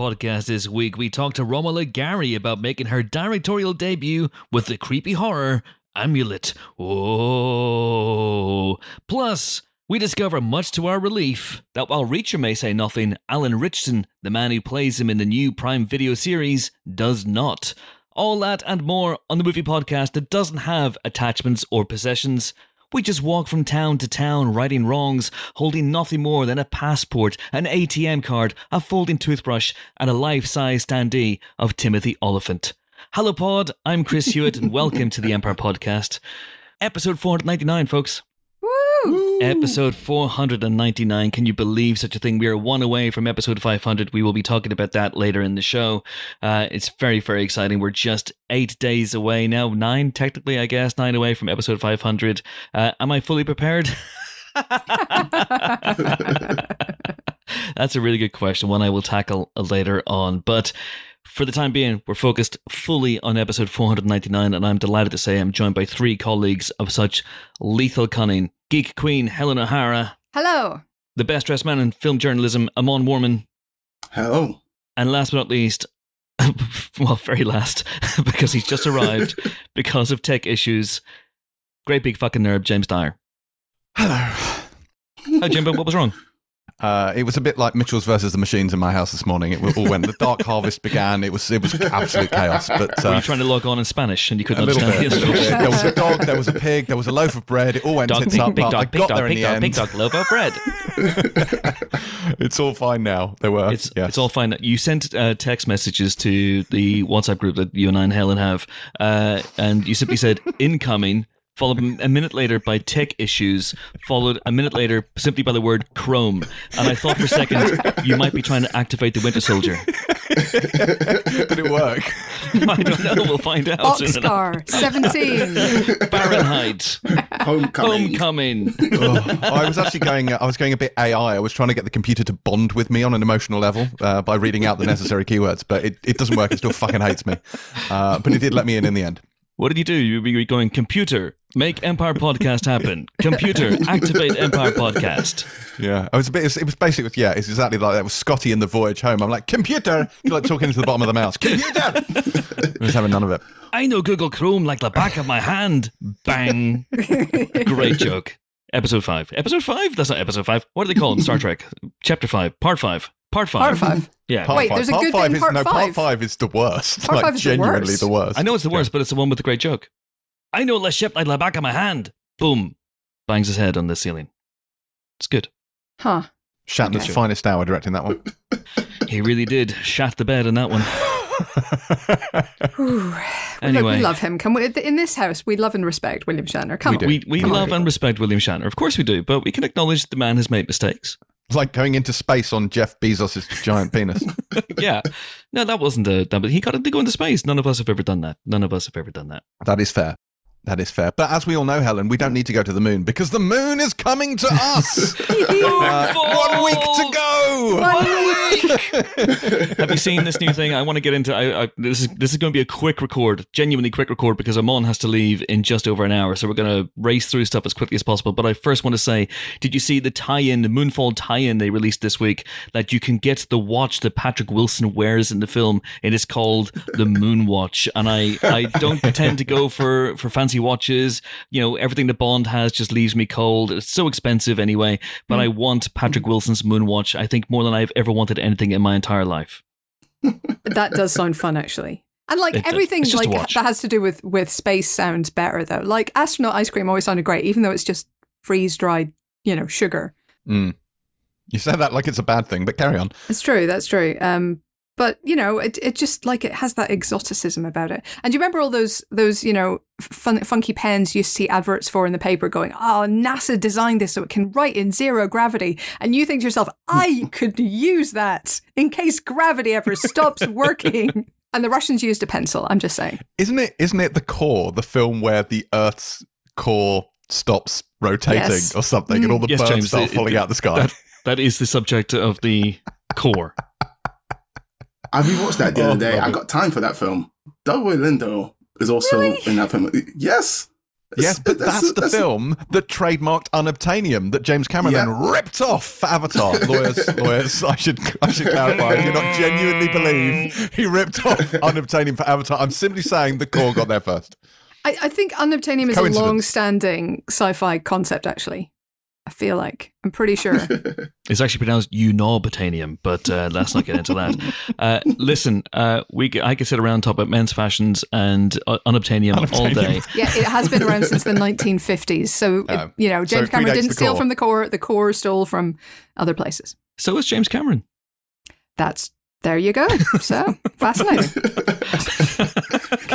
Podcast this week, we talked to Romola Garai about making her directorial debut with the creepy horror Amulet. Oh. Plus, we discover, much to our relief, that while Reacher may say nothing, Alan Ritchson, the man who plays him in the new Prime Video series, does not. All that and more on the movie podcast that doesn't have attachments or possessions. We just walk from town to town righting wrongs, holding nothing more than a passport, an ATM card, a folding toothbrush, and a life size standee of Timothy Olyphant. Hello, Pod. I'm Chris Hewitt, and welcome to the Empire Podcast. Episode 499, folks. Woo! Episode 499. Can you believe such a thing? We are one away from episode 500. We will be talking about that later in the show. Uh, it's very, very exciting. We're just eight days away now. Nine, technically, I guess. Nine away from episode 500. Uh, am I fully prepared? That's a really good question, one I will tackle later on. But for the time being, we're focused fully on episode 499, and I'm delighted to say I'm joined by three colleagues of such lethal cunning Geek Queen Helen O'Hara, Hello. the best dressed man in film journalism, Amon Warmann, Hello. and last but not least, well, very last, because he's just arrived because of tech issues, great big fucking nerd, James Dyer. Hello. Hi, Jimbo, what was wrong? Uh, it was a bit like Mitchell's versus the Machines in my house this morning. It all went. The Dark Harvest began. It was it was absolute chaos. But Were uh, you trying to log on in Spanish and you couldn't understand there was a dog. There was a pig. There was a loaf of bread. It all went Dog, tits big, up. big dog, big got dog, there in big the dog, end. big dog, loaf of bread. it's all fine now. There were. It's yes. it's all fine. You sent uh, text messages to the WhatsApp group that you and I and Helen have, uh, and you simply said incoming, followed a minute later by tech issues, followed a minute later simply by the word Chrome. And I thought for a second you might be trying to activate the Winter Soldier. Did it work? I don't know. We'll find out. soon. Boxcar 17. Fahrenheit. Homecoming. Homecoming. Oh, I was actually going. I was going a bit AI. I was trying to get the computer to bond with me on an emotional level uh, by reading out the necessary keywords, but it, it doesn't work. It still fucking hates me. Uh, but it did let me in in the end. What did you do? You were going, computer, make Empire Podcast happen. Computer, activate Empire Podcast. Yeah, I was a bit. It was basically yeah. It's exactly like that. It was Scotty in the voyage home. I'm like computer, You're like talking into the bottom of the mouse. Computer. I was having none of it. I know Google Chrome like the back of my hand. Bang. Great joke. Episode 5. Episode 5? That's not episode 5. What do they call it in Star Trek? Chapter 5. Part 5. Part 5. Part 5. Yeah. Part Wait, five. there's a part good five thing, is part no. Part five. five is the worst. Part like five is the genuinely worst. the worst. I know it's the worst, but it's the one with the great joke. I know the ship like the back of my hand. Boom. Bangs his head on the ceiling. It's good. Huh. Shatner's Okay. finest hour directing that one. He really did shat the bed in that one. Whew. Anyway. Look, we love him. Can we, in this house, we love and respect William Shatner. Come We on. do. We, we Come love people. and respect William Shatner. Of course we do, but we can acknowledge the man has made mistakes. It's like going into space on Jeff Bezos's giant penis. yeah. No, that wasn't a. That, but he got to go into space. None of us have ever done that. None of us have ever done that. That is fair. That is fair. But as we all know, Helen, we don't need to go to the moon because the moon is coming to us. Uh, one week to go. Have you seen this new thing? I want to get into. I, I, this is this is going to be a quick record, genuinely quick record, because Amon has to leave in just over an hour. So we're going to race through stuff as quickly as possible. But I first want to say, did you see the tie-in, the Moonfall tie-in they released this week? That you can get the watch that Patrick Wilson wears in the film. It is called the Moon Watch, and I I don't tend to go for for fancy watches. You know, everything that Bond has just leaves me cold. It's so expensive anyway. But I want Patrick Wilson's Moon Watch. I think more than I've ever wanted anything in my entire life. that does sound fun, actually. And like It everything It's just a like that has to do with with space sounds better though. Like astronaut ice cream always sounded great, even though it's just freeze dried, you know, sugar. Mm. You say that like it's a bad thing, but carry on. It's true. That's true. Um, but you know, it it just like it has that exoticism about it. And you remember all those those you know fun, funky pens you see adverts for in the paper going, "Oh, NASA designed this so it can write in zero gravity," and you think to yourself, "I could use that in case gravity ever stops working." And the Russians used a pencil. I'm just saying. Isn't it? Isn't it the core, the film where the Earth's core stops rotating Yes. or something, and all the mm. Yes, birds James, start it- falling it- out the sky? That, that is the subject of the core. I rewatched that the Oh, other day. I got time for that film. Delroy Lindo is also Really? in that film. Yes. Yes, but That's- that's, the that's- film that trademarked unobtainium that James Cameron Yeah. then ripped off for Avatar. lawyers, lawyers, I should I should clarify. I do not genuinely believe he ripped off unobtainium for Avatar. I'm simply saying the core got there first. I, I think unobtainium is a long-standing sci-fi concept. Actually, I feel like I'm pretty sure. It's actually pronounced unobtainium, but uh, let's not get into that. Uh, listen, uh, we c- I could sit around and talk about men's fashions and uh, unobtainium, all day. yeah, it has been around since the 1950s. So it- Um, you know, James it Cameron didn't steal core. from the core. The core stole from other places. So is James Cameron. That's there you go. So fascinating.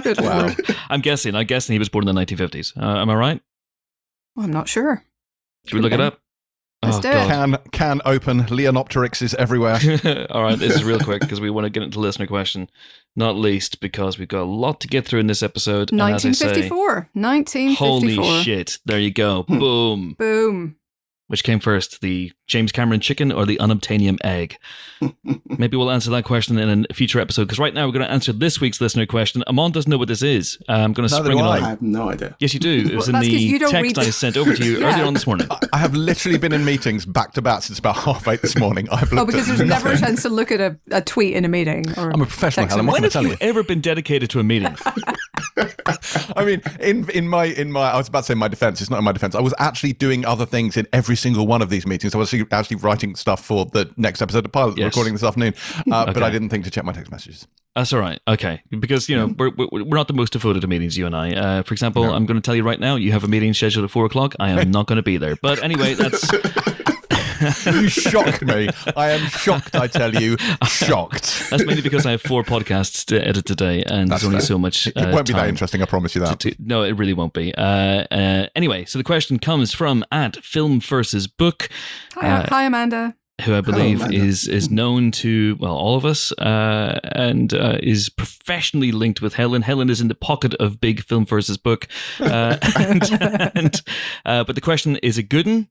Good Wow. lord. I'm guessing. I'm guessing he was born in the 1950s. Uh, am I right? Well, I'm not sure. Should we look it up? Let's oh, do it. Can can open Leonopteryx is everywhere. All right, this is real quick because we want to get into listener question, not least because we've got a lot to get through in this episode. and as I say, 1954. 1954. holy shit! There you go. Hmm. Boom. Boom. Which came first, the James Cameron chicken or the unobtainium egg? Maybe we'll answer that question in a future episode because right now we're going to answer this week's listener question. Amon doesn't know what this is. Uh, I'm going to Neither spring it do on. I have no idea. Yes, you do. It was Well, in the text read- I sent over to you Yeah. earlier on this morning. I have literally been in meetings back to back since about half eight this morning. I've Oh, because at there's never a chance to look at a, a tweet in a meeting. Or I'm a professional, text Helen. in a What When have tell you you? ever been dedicated to a meeting? I mean, in in my in my I was about to say my defense. It's not in my defense. I was actually doing other things in every single one of these meetings. I was actually, actually writing stuff for the next episode of Pilot, Yes. recording this afternoon. Uh, But I didn't think to check my text messages. That's all right. Okay. Because, you know, we're, we're, we're not the most devoted to meetings, you and I. Uh, for example, No. I'm going to tell you right now, you have a meeting scheduled at four o'clock. I am not going to be there. But anyway, that's. You shocked me. I am shocked. I tell you, shocked. That's mainly because I have four podcasts to edit today, and That's there's only fair. so much. It uh, won't be that interesting. I promise you that. to- no, it really won't be. Uh, uh, anyway, so the question comes from at Film versus Book, Hi, Uh, hi, Amanda. who I believe Amanda. is is known to well all of us, uh, and uh, is professionally linked with Helen. Helen is in the pocket of Big Film versus Book, uh, and, and uh, but the question is a good one.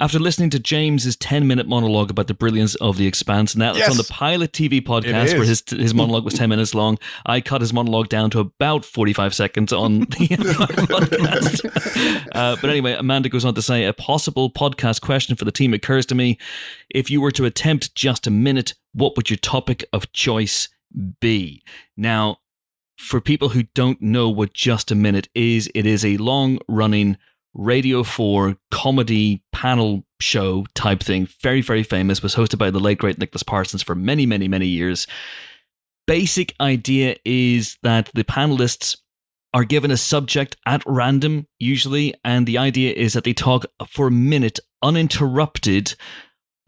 After listening to James's 10 minute monologue about the brilliance of The Expanse, and that's Yes. on the Pilot TV podcast where his his monologue was 10 minutes long, I cut his monologue down to about 45 seconds on the podcast. Uh, but anyway, Amanda goes on to say a possible podcast question for the team occurs to me. If you were to attempt just a minute, what would your topic of choice be? Now, for people who don't know what just a minute is, it is a long running Radio 4 comedy panel show type thing. Very, very famous. Was hosted by the late, great Nicholas Parsons for many, many, many years. Basic idea is that the panelists are given a subject at random, usually, and the idea is that they talk for a minute uninterrupted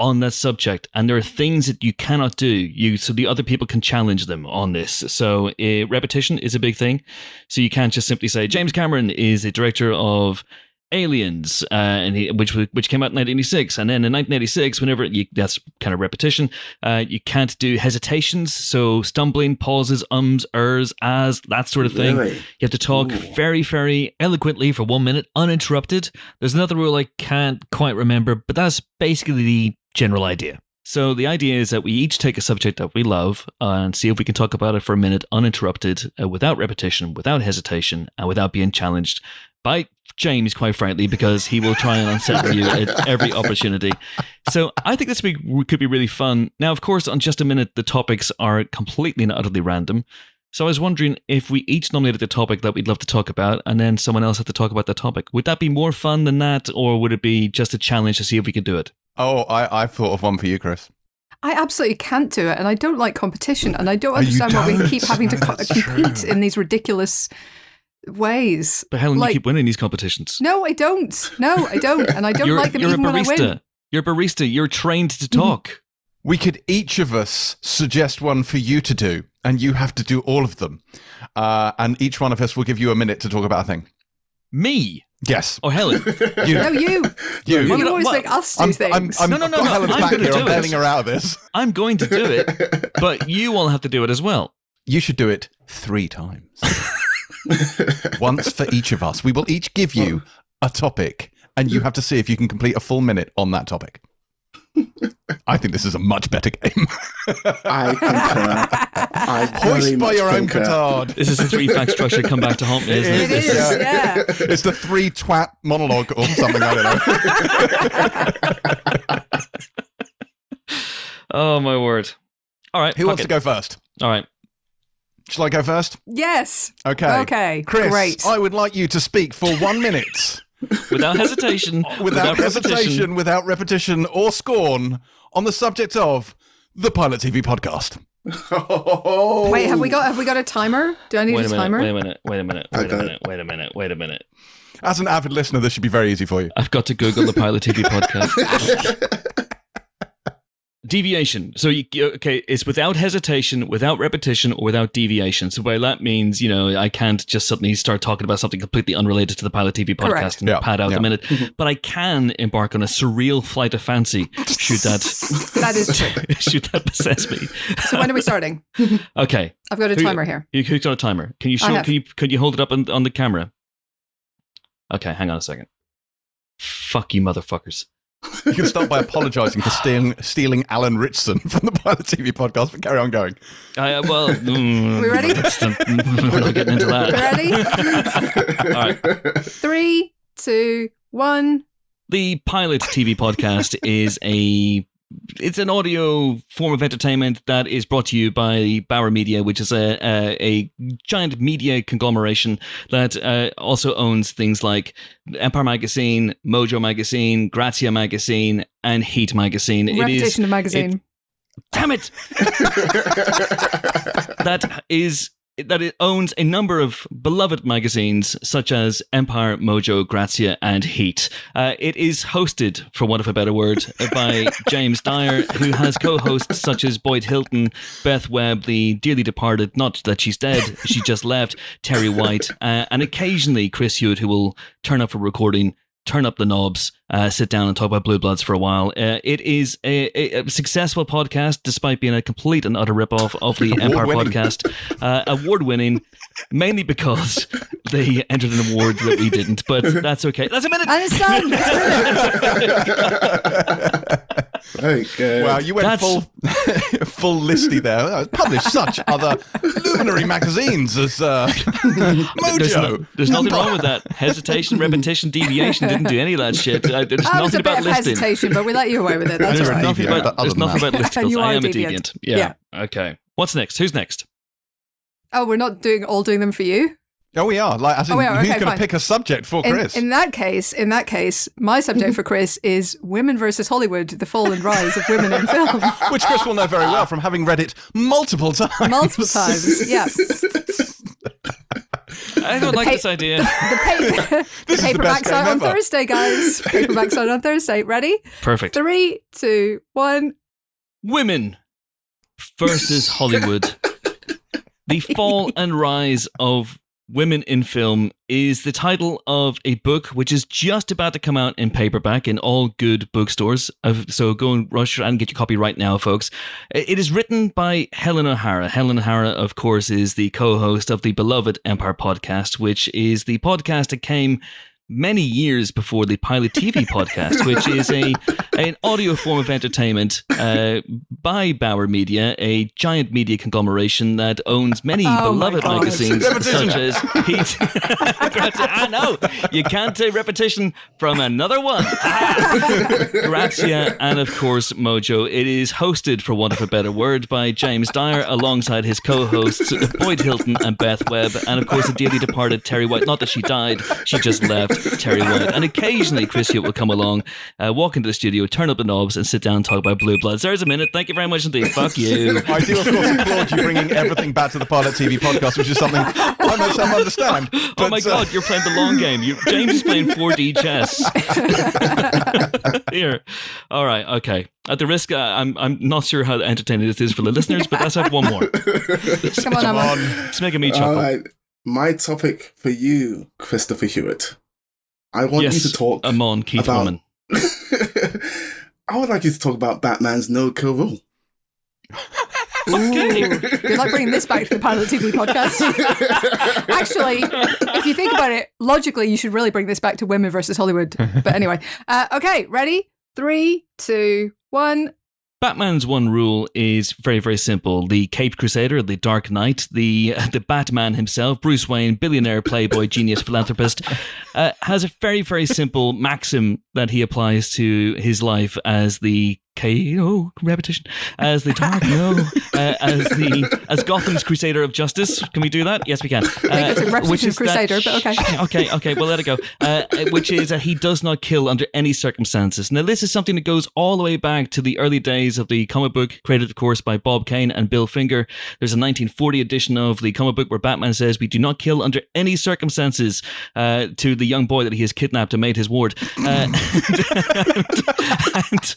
on that subject and there are things that you cannot do you so the other people can challenge them on this so uh, repetition is a big thing so you can't just simply say james cameron is a director of aliens uh, and he, which which came out in 1986 and then in 1986 whenever you, that's kind of repetition uh, you can't do hesitations so stumbling pauses ums ers as that sort of thing Really? you have to talk Ooh. very, very eloquently for one minute, uninterrupted. There's another rule I can't quite remember, but that's basically the general idea. So the idea is that we each take a subject that we love and see if we can talk about it for a minute uninterrupted, uh, without repetition, without hesitation, and without being challenged by James, quite frankly, because he will try and unsettle you at every opportunity. So I think this be, could be really fun. Now, of course, on just a minute, the topics are completely and utterly random. So I was wondering if we each nominated the topic that we'd love to talk about, and then someone else had to talk about that topic. Would that be more fun than that, or would it be just a challenge to see if we could do it? Oh, I, I've thought of one for you, Chris. I absolutely can't do it, and I don't like competition, and I don't Oh, you understand why we keep having to co- compete true. in these ridiculous ways. But Helen, Like- you keep winning these competitions. No, I don't. No, I don't, and I don't you're, like them you're even a when I win. barista. You're a barista. You're trained to Mm-hmm. talk. We could each of us suggest one for you to do, and you have to do all of them. Uh, and each one of us will give you a minute to talk about a thing. Me? Yes, Oh, Helen. you. No, you. you. You Well, always well, make us do I'm, things. I'm, I'm, No, no, no, no, Helen's I'm back gonna here. do I'm it. bailing her out of this. I'm going to do it, but you all have to do it as well. You should do it three times. Once for each of us. We will each give you a topic, and you have to see if you can complete a full minute on that topic. I think this is a much better game. I concur. I Hoist by much your own concur. petard. This is a three fact structure come back to haunt me, isn't it? It This is, Yeah. yeah. It's the three twat monologue or something. I don't know. Oh my word! All right, Who wants it. to go first? All right, Shall I go first? Yes. Okay. Okay, Chris, great. I would like you to speak for one minute without hesitation, without, repetition. hesitation, without repetition or scorn on the subject of the Pilot TV podcast. Oh. Wait, have we got have we got a timer? Do I need Wait a, a minute. timer? Wait a minute. Wait a minute. I Wait a minute. Wait a minute. Wait a minute. As an avid listener, this should be very easy for you. I've got to Google the Pilot TV podcast. Deviation. So, you, okay, it's without hesitation, without repetition, or without deviation. So, by that means, you know, I can't just suddenly start talking about something completely unrelated to the Pilot TV podcast Correct. and Yeah, pad out yeah. the minute. Mm-hmm. But I can embark on a surreal flight of fancy. Shoot that, That is true. shoot that possess me? So when are we starting? Okay, I've got a Who- timer here. you who's got a timer? Can you I show? Can you can you hold it up on, on the camera? Okay, hang on a second. Fuck you, motherfuckers. You can start by apologising for stealing, stealing Alan Ritchson from the Pilot TV podcast, but carry on going. I, uh, well, mm, We ready? that's the- we're not getting into that. Ready? All right. Three, two, one. The Pilot TV podcast is a it's an audio form of entertainment that is brought to you by Bauer Media, which is a a, a giant media conglomeration that uh, also owns things like Empire Magazine, Mojo Magazine, Grazia Magazine, and Heat Magazine. It is Reputation of magazine. damn it that is that it owns a number of beloved magazines such as Empire, Mojo, Grazia, and Heat. Uh, it is hosted, for want of a better word, by James Dyer, who has co-hosts such as Boyd Hilton, Beth Webb, the dearly departed, not that she's dead, she just left, Terri White, uh, and occasionally Chris Hewitt, who will turn up for recording. Turn up the knobs, uh, sit down and talk about Blue Bloods for a while. Uh, it is a, a, successful podcast, despite being a complete and utter ripoff of the Empire podcast. Uh, award winning, mainly because they entered an award that we didn't, but that's okay. That's a minute. And it's done. It's done. Very good. Wow, you went That's- full full listy there. Published such other luminary magazines as uh, Mojo. There's, no- there's nothing wrong with that. Hesitation, repetition, deviation didn't do any of that shit. Uh, There's That was nothing a bit about of listing. hesitation, but we let you away with it. That's There's all right. nothing Deviant, about, but other there's nothing about listings. You I are a am a deviant. deviant. Yeah. Okay. What's next? Who's next? Oh, we're not doing all doing them for you. Oh, we are. Like, as in, Oh, we are. who's Okay, going to pick a subject for In, Chris? in that case, in that case, my subject for Chris is women versus Hollywood: the fall and rise of women in film. Which Chris will know very well from having read it multiple times. Multiple times, yeah. I don't like pa- this idea. The, pa- the is the best paperback's out on. Thursday, guys. Paperback's out on Thursday. Ready? Perfect. Three, two, one. Women versus Hollywood. the fall and rise of women in film is the title of a book which is just about to come out in paperback in all good bookstores. Uh, So go and rush and get your copy right now, folks. It is written by Helen O'Hara. Helen O'Hara, of course, is the co-host of the beloved Empire podcast, which is the podcast that came many years before the Pilot TV podcast, which is a an audio form of entertainment uh, by Bauer Media, a giant media conglomeration that owns many Oh beloved magazines such as Heat. I know you can't take repetition from another one. Grazia and of course Mojo. It is hosted, for want of a better word, by James Dyer alongside his co-hosts Boyd Hilton and Beth Webb, and of course the dearly departed Terri White. Not that she died, she just left. Terri White, and occasionally Chris Hewitt will come along, uh, walk into the studio, turn up the knobs, and sit down and talk about Blue Bloods. There's a minute. Thank you very much indeed. Fuck you. I do, of course, applaud you bringing everything back to the Pilot TV podcast, which is something I myself understand. oh But, my uh, god, you're playing the long game. You, James is playing 4D chess. Here. All right, okay. At the risk, uh, I'm I'm not sure how entertaining this is for the listeners, but let's have one more. Come on, Emma. It's making me All chuckle. right. My topic for you, Christopher Hewitt. I want yes, you to talk. Amon Keith about- Woman. I would like you to talk about Batman's no kill rule. Okay. Good luck bringing this back to the Pilot TV podcast. Actually, if you think about it, logically, you should really bring this back to women versus Hollywood. But anyway, uh, okay, ready? Three, two, one. Batman's one rule is very, very simple. The Caped Crusader, the Dark Knight, the the Batman himself, Bruce Wayne, billionaire, playboy, genius, philanthropist, uh, has a very, very simple maxim that he applies to his life as the KO repetition as the Dark no uh, as the as Gotham's Crusader of Justice. Can we do that? Yes, we can. Uh, a repetition Crusader, but okay. okay, okay. Well, let it go. Uh, which is that he does not kill under any circumstances. Now, this is something that goes all the way back to the early days of the comic book, created, of course, by Bob Kane and Bill Finger. There's a 1940 edition of the comic book where Batman says, "We do not kill under any circumstances." Uh, to the young boy that he has kidnapped and made his ward. Uh, and,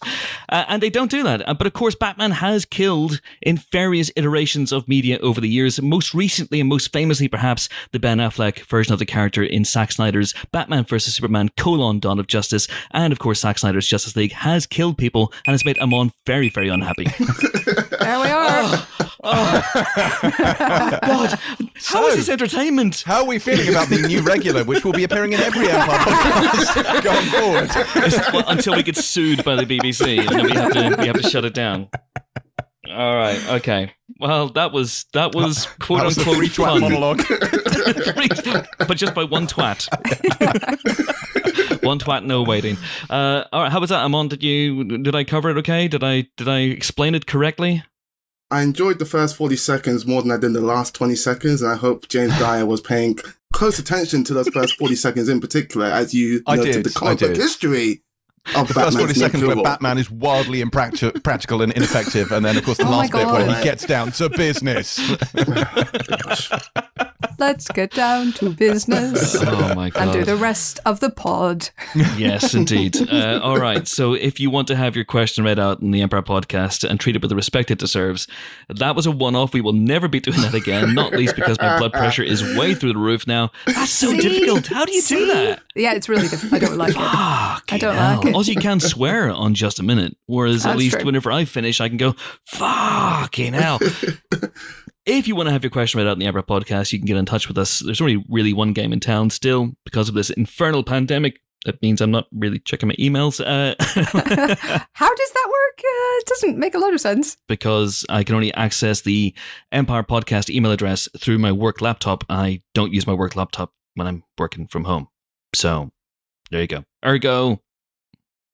uh, and they don't do that. Uh, But of course, Batman has killed in various iterations of media over the years. Most recently and most famously, perhaps, the Ben Affleck version of the character in Zack Snyder's Batman vs. Superman colon Dawn of Justice. And of course, Zack Snyder's Justice League has killed people and has made Amon very, very unhappy. There we are. what? How is this entertainment? How are we feeling about the new regular, which will be appearing in every Empire podcast going forward? Well, until we get sued by the BBC, we have to we have to shut it down. All right. Okay. Well, that was that was quote That was unquote fun, monologue. but just by one twat. one twat, no waiting. Uh, all right. How was that, Amon? Did you did I cover it? Okay. Did I did I explain it correctly? I enjoyed the first 40 seconds more than I did the last 20 seconds, and I hope James Dyer was paying close attention to those first 40 seconds in particular as you I noted did, the comic history of The first 40 seconds where Batman is wildly impractical practical and ineffective, and then, of course, the Oh my last bit where God. he gets down to business. Let's get down to business Oh my god! and do the rest of the pod. yes, indeed. Uh, all right. So, if you want to have your question read out in the Empire podcast and treat it with the respect it deserves, that was a one off. We will never be doing that again, not least because my blood pressure is way through the roof now. That's so See? difficult. How do you do that? Yeah, it's really difficult. I don't like it. Fuck. I don't like it. Also, you can swear on just a minute, whereas at least true. whenever I finish, I can go, fucking hell. if you want to have your question read out in the Empire podcast, you can get in touch with us. There's only really one game in town still because of this infernal pandemic. That means I'm not really checking my emails uh, How does that work? Uh, it doesn't make a lot of sense. because I can only access the Empire podcast email address through my work laptop. I don't use my work laptop when I'm working from home. So there you go. Ergo,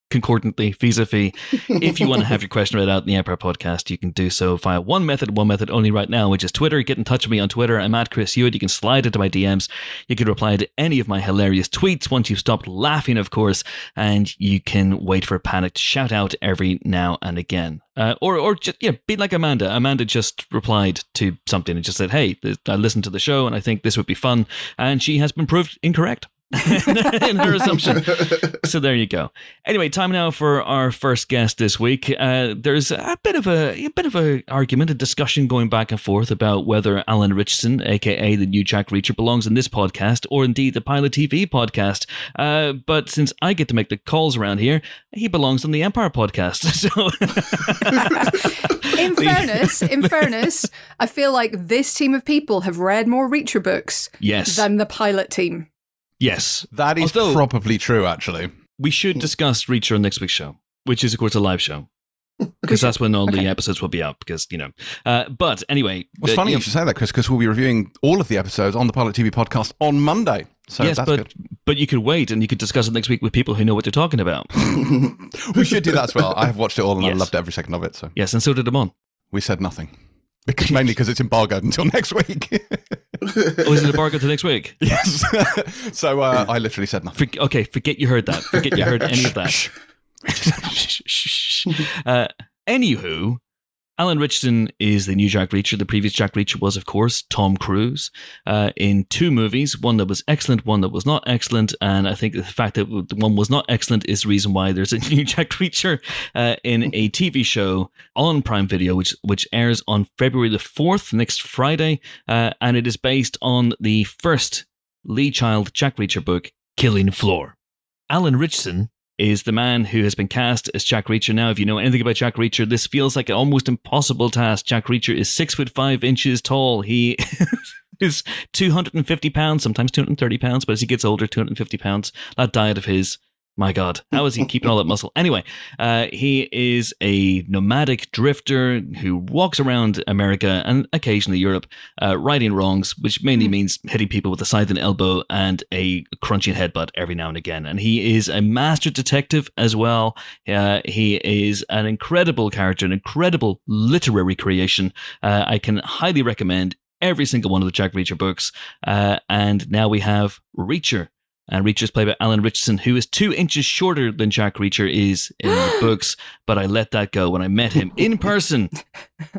concordantly, vis-a-vis, if you want to have your question read out in the Empire podcast, you can do so via one method, one method only right now, which is Twitter. Get in touch with me on Twitter. I'm at Chris Hewitt. You can slide into my DMs. You can reply to any of my hilarious tweets once you've stopped laughing, of course, and you can wait for a panic to shout out every now and again. Uh, or, or just, yeah, be like Amanda. Amanda just replied to something and just said, Hey, I listened to the show and I think this would be fun. And she has been proved incorrect. in her assumption. So there you go. Anyway, time now for our first guest this week. Uh, there's a bit of a, a bit of a argument, a discussion going back and forth about whether Alan Ritchson, aka the new Jack Reacher, belongs in this podcast or indeed the Pilot TV podcast. Uh, but since I get to make the calls around here, he belongs on the Empire podcast. So In fairness, in fairness, I feel like this team of people have read more Reacher books yes, than the pilot team. Yes, That is Although- probably true, actually. we should discuss Reacher on next week's show, which is of course a live show. Because that's when all the episodes will be out. Because you know, uh, but anyway, It's uh, funny you- you should say that, Chris, because we'll be reviewing all of the episodes on the Pilot TV podcast on Monday. So yes, that's but good. but you could wait and you could discuss it next week with people who know what they're talking about. We should do that as well. I have watched it all and I loved every second of it. So yes, and so did Amon. we said nothing. Because, mainly because it's embargoed until next week. Oh, is it a embargo to next week? yes. so uh, I literally said nothing. For, okay, forget you heard that. Forget you heard any of that. Shh. uh, anywho, Alan Ritchson is the new Jack Reacher. The previous Jack Reacher was, of course, Tom Cruise uh, in two movies, one that was excellent, one that was not excellent. And I think the fact that one was not excellent is the reason why there's a new Jack Reacher uh, in a TV show on Prime Video, which which airs on February the 4th, next Friday. Uh, and it is based on the first Lee Child Jack Reacher book, Killing Floor. Alan Ritchson is the man who has been cast as Jack Reacher. Now, if you know anything about Jack Reacher, this feels like an almost impossible task. Jack Reacher is six foot five inches tall. He is 250 pounds, sometimes 230 pounds, but as he gets older, 250 pounds. That diet of his My God, how is he keeping all that muscle? Anyway, uh, he is a nomadic drifter who walks around America and occasionally Europe, uh, righting wrongs, which mainly means hitting people with a scythe and elbow and a crunching headbutt every now and again. And he is a master detective as well. Uh, he is an incredible character, an incredible literary creation. Uh, I can highly recommend every single one of the Jack Reacher books. Uh, and now we have Reacher. And Reacher's played by Alan Ritchson, who is two inches shorter than Jack Reacher is in the books. But I let that go when I met him in person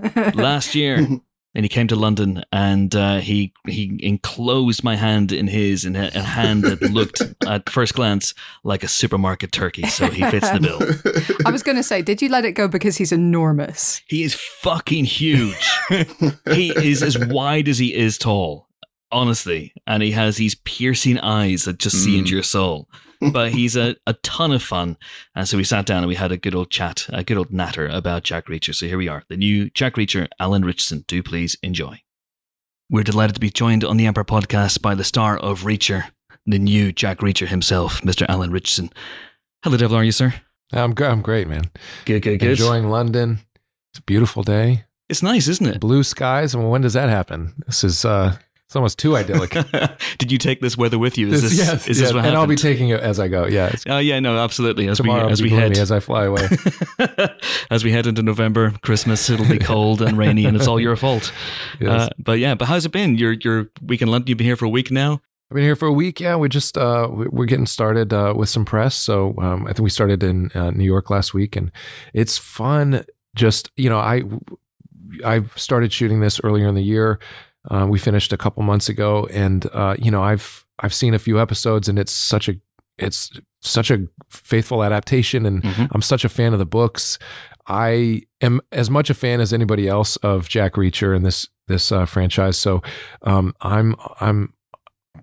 last year. And he came to London, and uh, he he enclosed my hand in his, in a, a hand that looked at first glance like a supermarket turkey. So he fits the bill. I was going to say, did you let it go because he's enormous? He is fucking huge. he is as wide as he is tall, honestly. And he has these piercing eyes that just see into your soul. But he's a, a ton of fun. And so we sat down and we had a good old chat, a good old natter about Jack Reacher. So here we are. The new Jack Reacher, Alan Ritchson. Do please enjoy. We're delighted to be joined on the Empire podcast by the star of Reacher, the new Jack Reacher himself, Mr. Alan Ritchson. Hello, Devil, are you, sir? I'm good. I'm great, man. Good, good, good. Enjoying London. It's a beautiful day. It's nice, isn't it? Blue skies. And when does that happen? This is uh it's almost too idyllic. Did you take this weather with you? Is this, yes, is this yeah, what and I'll be taking it as I go. Yeah. Oh yeah, no, absolutely. As tomorrow we as we head as I fly away. as we head into November, Christmas, it'll be cold and rainy, and it's all your fault. Yes. Uh, but yeah, but how's it been? Your your week in London? You've been here for a week now. I've been here for a week. Yeah, we just uh, we- we're getting started uh, with some press. So um, I think we started in uh, New York last week, and it's fun. Just you know, I I started shooting this earlier in the year. Uh, we finished a couple months ago, and uh, you know, I've I've seen a few episodes, and it's such a it's such a faithful adaptation, and Mhm. I'm such a fan of the books. I am as much a fan as anybody else of Jack Reacher and this this uh, franchise. So um, I'm I'm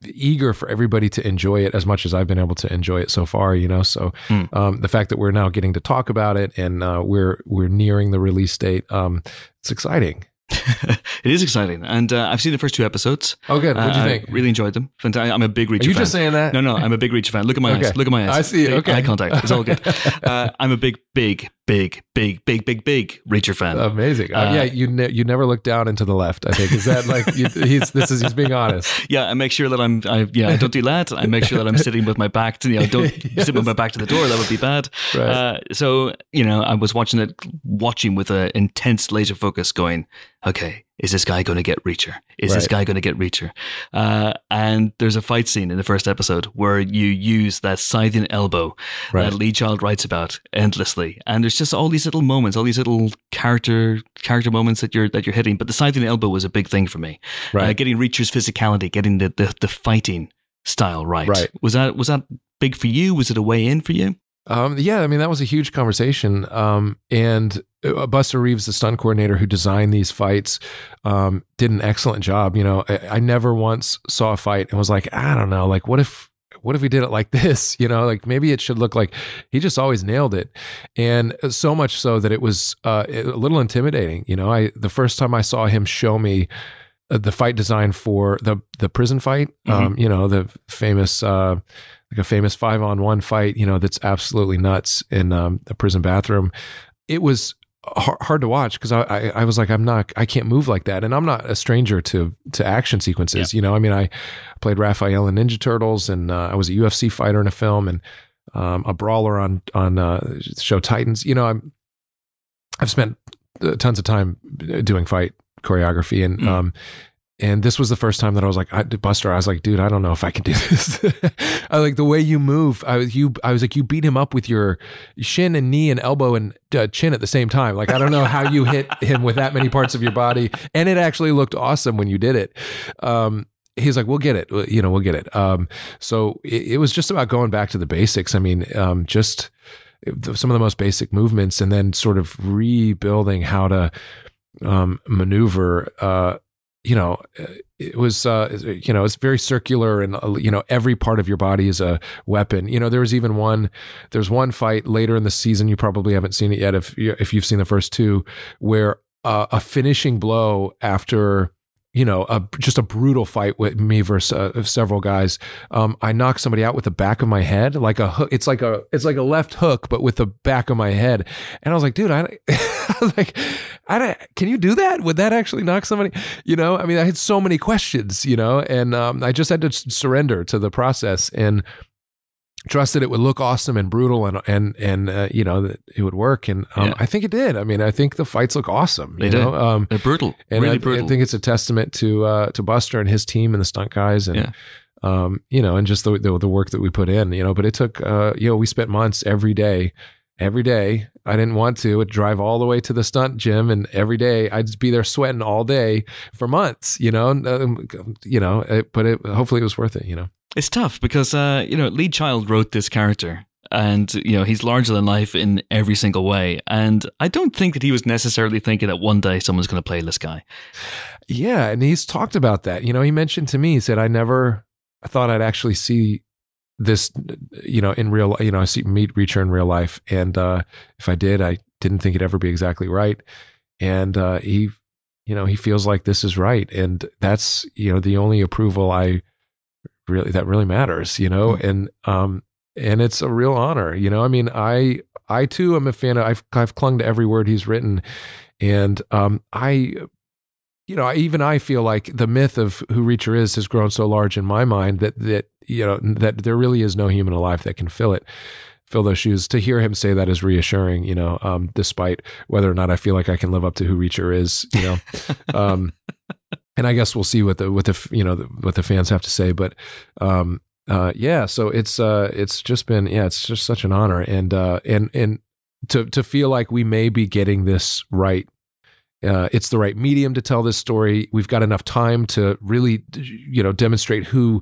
eager for everybody to enjoy it as much as I've been able to enjoy it so far. You know, so Hmm. um, the fact that we're now getting to talk about it and uh, we're we're nearing the release date, um, it's exciting. it is exciting, and uh, I've seen the first two episodes. Oh, good. What'd Uh, you I think? really enjoyed them. Fantastic. I'm a big Reacher Are you fan. just saying that? no, no, I'm a big Reacher fan. Look at my Okay. eyes. Look at my eyes. I see. Okay. Eye contact. It's all good. uh, I'm a big, big, big, big, big, big, big Reacher fan. Amazing. Uh, Uh, yeah, you ne- you never look down into the left. I think is that like you, he's this is he's being honest. Yeah, I make sure that I'm. I, yeah, I don't do that. I make sure that I'm sitting with my back to. You know, don't sit with my back to the door. That would be bad. Right. Uh, so you know, I was watching it, watching with an intense laser focus, going, "Okay, is this guy going to get Reacher? Is this guy going to get Reacher?" Uh, and there's a fight scene in the first episode where you use that scything elbow Right. that Lee Child writes about endlessly, and there's just all these little moments, all these little character character moments that you're that you're hitting. But the scything elbow was a big thing for me. Uh, getting Reacher's physicality, getting the, the, the fighting style right. Right. Was that was that big for you? Was it a way in for you? Um, yeah, I mean that was a huge conversation. Um, and uh, Buster Reeves, the stunt coordinator who designed these fights, um, did an excellent job. You know, I, I never once saw a fight and was like, I don't know, like what if what if we did it like this? You know, like maybe it should look like he just always nailed it, and so much so that it was uh, a little intimidating. You know, I the first time I saw him show me uh, the fight design for the the prison fight, um, you know, the famous. Uh, like a famous five on one fight, you know, that's absolutely nuts in um, the prison bathroom. It was har- hard to watch because I, I, I was like, I'm not, I can't move like that, and I'm not a stranger to to action sequences. You know, I mean, I played Raphael in Ninja Turtles, and uh, I was a UFC fighter in a film, and um, a brawler on on uh, show Titans. You know, I'm I've spent uh, tons of time doing fight choreography, and Mm. um, and this was the first time that I was like, I, Buster, I was like, dude, I don't know if I can do this. I like the way you move. I was you. I was like, you beat him up with your shin and knee and elbow and uh, chin at the same time. Like I don't know how you hit him with that many parts of your body, and it actually looked awesome when you did it. Um, he's like, we'll get it. You know, we'll get it. Um, so it, it was just about going back to the basics. I mean, um, just some of the most basic movements, and then sort of rebuilding how to um, maneuver. Uh, you know, it was, uh, you know, it's very circular and, uh, you know, every part of your body is a weapon. You know, there was even one, there's one fight later in the season, you probably haven't seen it yet if, if you've seen the first two, where uh, a finishing blow after, you know, a, just a brutal fight with me versus uh, several guys. Um, I knocked somebody out with the back of my head, like a hook. It's like a it's like a left hook, but with the back of my head. And I was like, dude, I, I was like, I can you do that? Would that actually knock somebody? You know, I mean, I had so many questions, you know, and um, I just had to surrender to the process and trusted it would look awesome and brutal and and and uh, you know that it would work and um, Yeah. I think it did. I mean, I think the fights look awesome. You do. know? Um, They're brutal, and really I, brutal. I think it's a testament to uh, to Buster and his team and the stunt guys and Yeah. um, you know and just the, the the work that we put in. You know, but it took uh, you know we spent months every day. Every day, I didn't want to. I'd drive all the way to the stunt gym, and every day I'd just be there sweating all day for months. You know, um, you know. It, but it, hopefully, it was worth it. You know. It's tough because uh, you know Lee Child wrote this character, and you know he's larger than life in every single way. And I don't think that he was necessarily thinking that one day someone's going to play this guy. Yeah, and he's talked about that. You know, he mentioned to me, he said, I never I thought I'd actually see this, you know, in real, you know, I see meet Reacher in real life. And uh, if I did, I didn't think it'd ever be exactly right. And uh, he, you know, he feels like this is right. And that's, you know, the only approval I really, that really matters, you know, and, um, and it's a real honor, you know, I mean, I, I too am a fan of, I've, I've clung to every word he's written. And um, I you know, even I feel like the myth of who Reacher is has grown so large in my mind that that you know that there really is no human alive that can fill it, fill those shoes. To hear him say that is reassuring. You know, um, despite whether or not I feel like I can live up to who Reacher is. You know, um, and I guess we'll see what the what the you know the, what the fans have to say. But um, uh, yeah, so it's uh, it's just been yeah, it's just such an honor and uh, and and to to feel like we may be getting this right uh, it's the right medium to tell this story. We've got enough time to really, you know, demonstrate who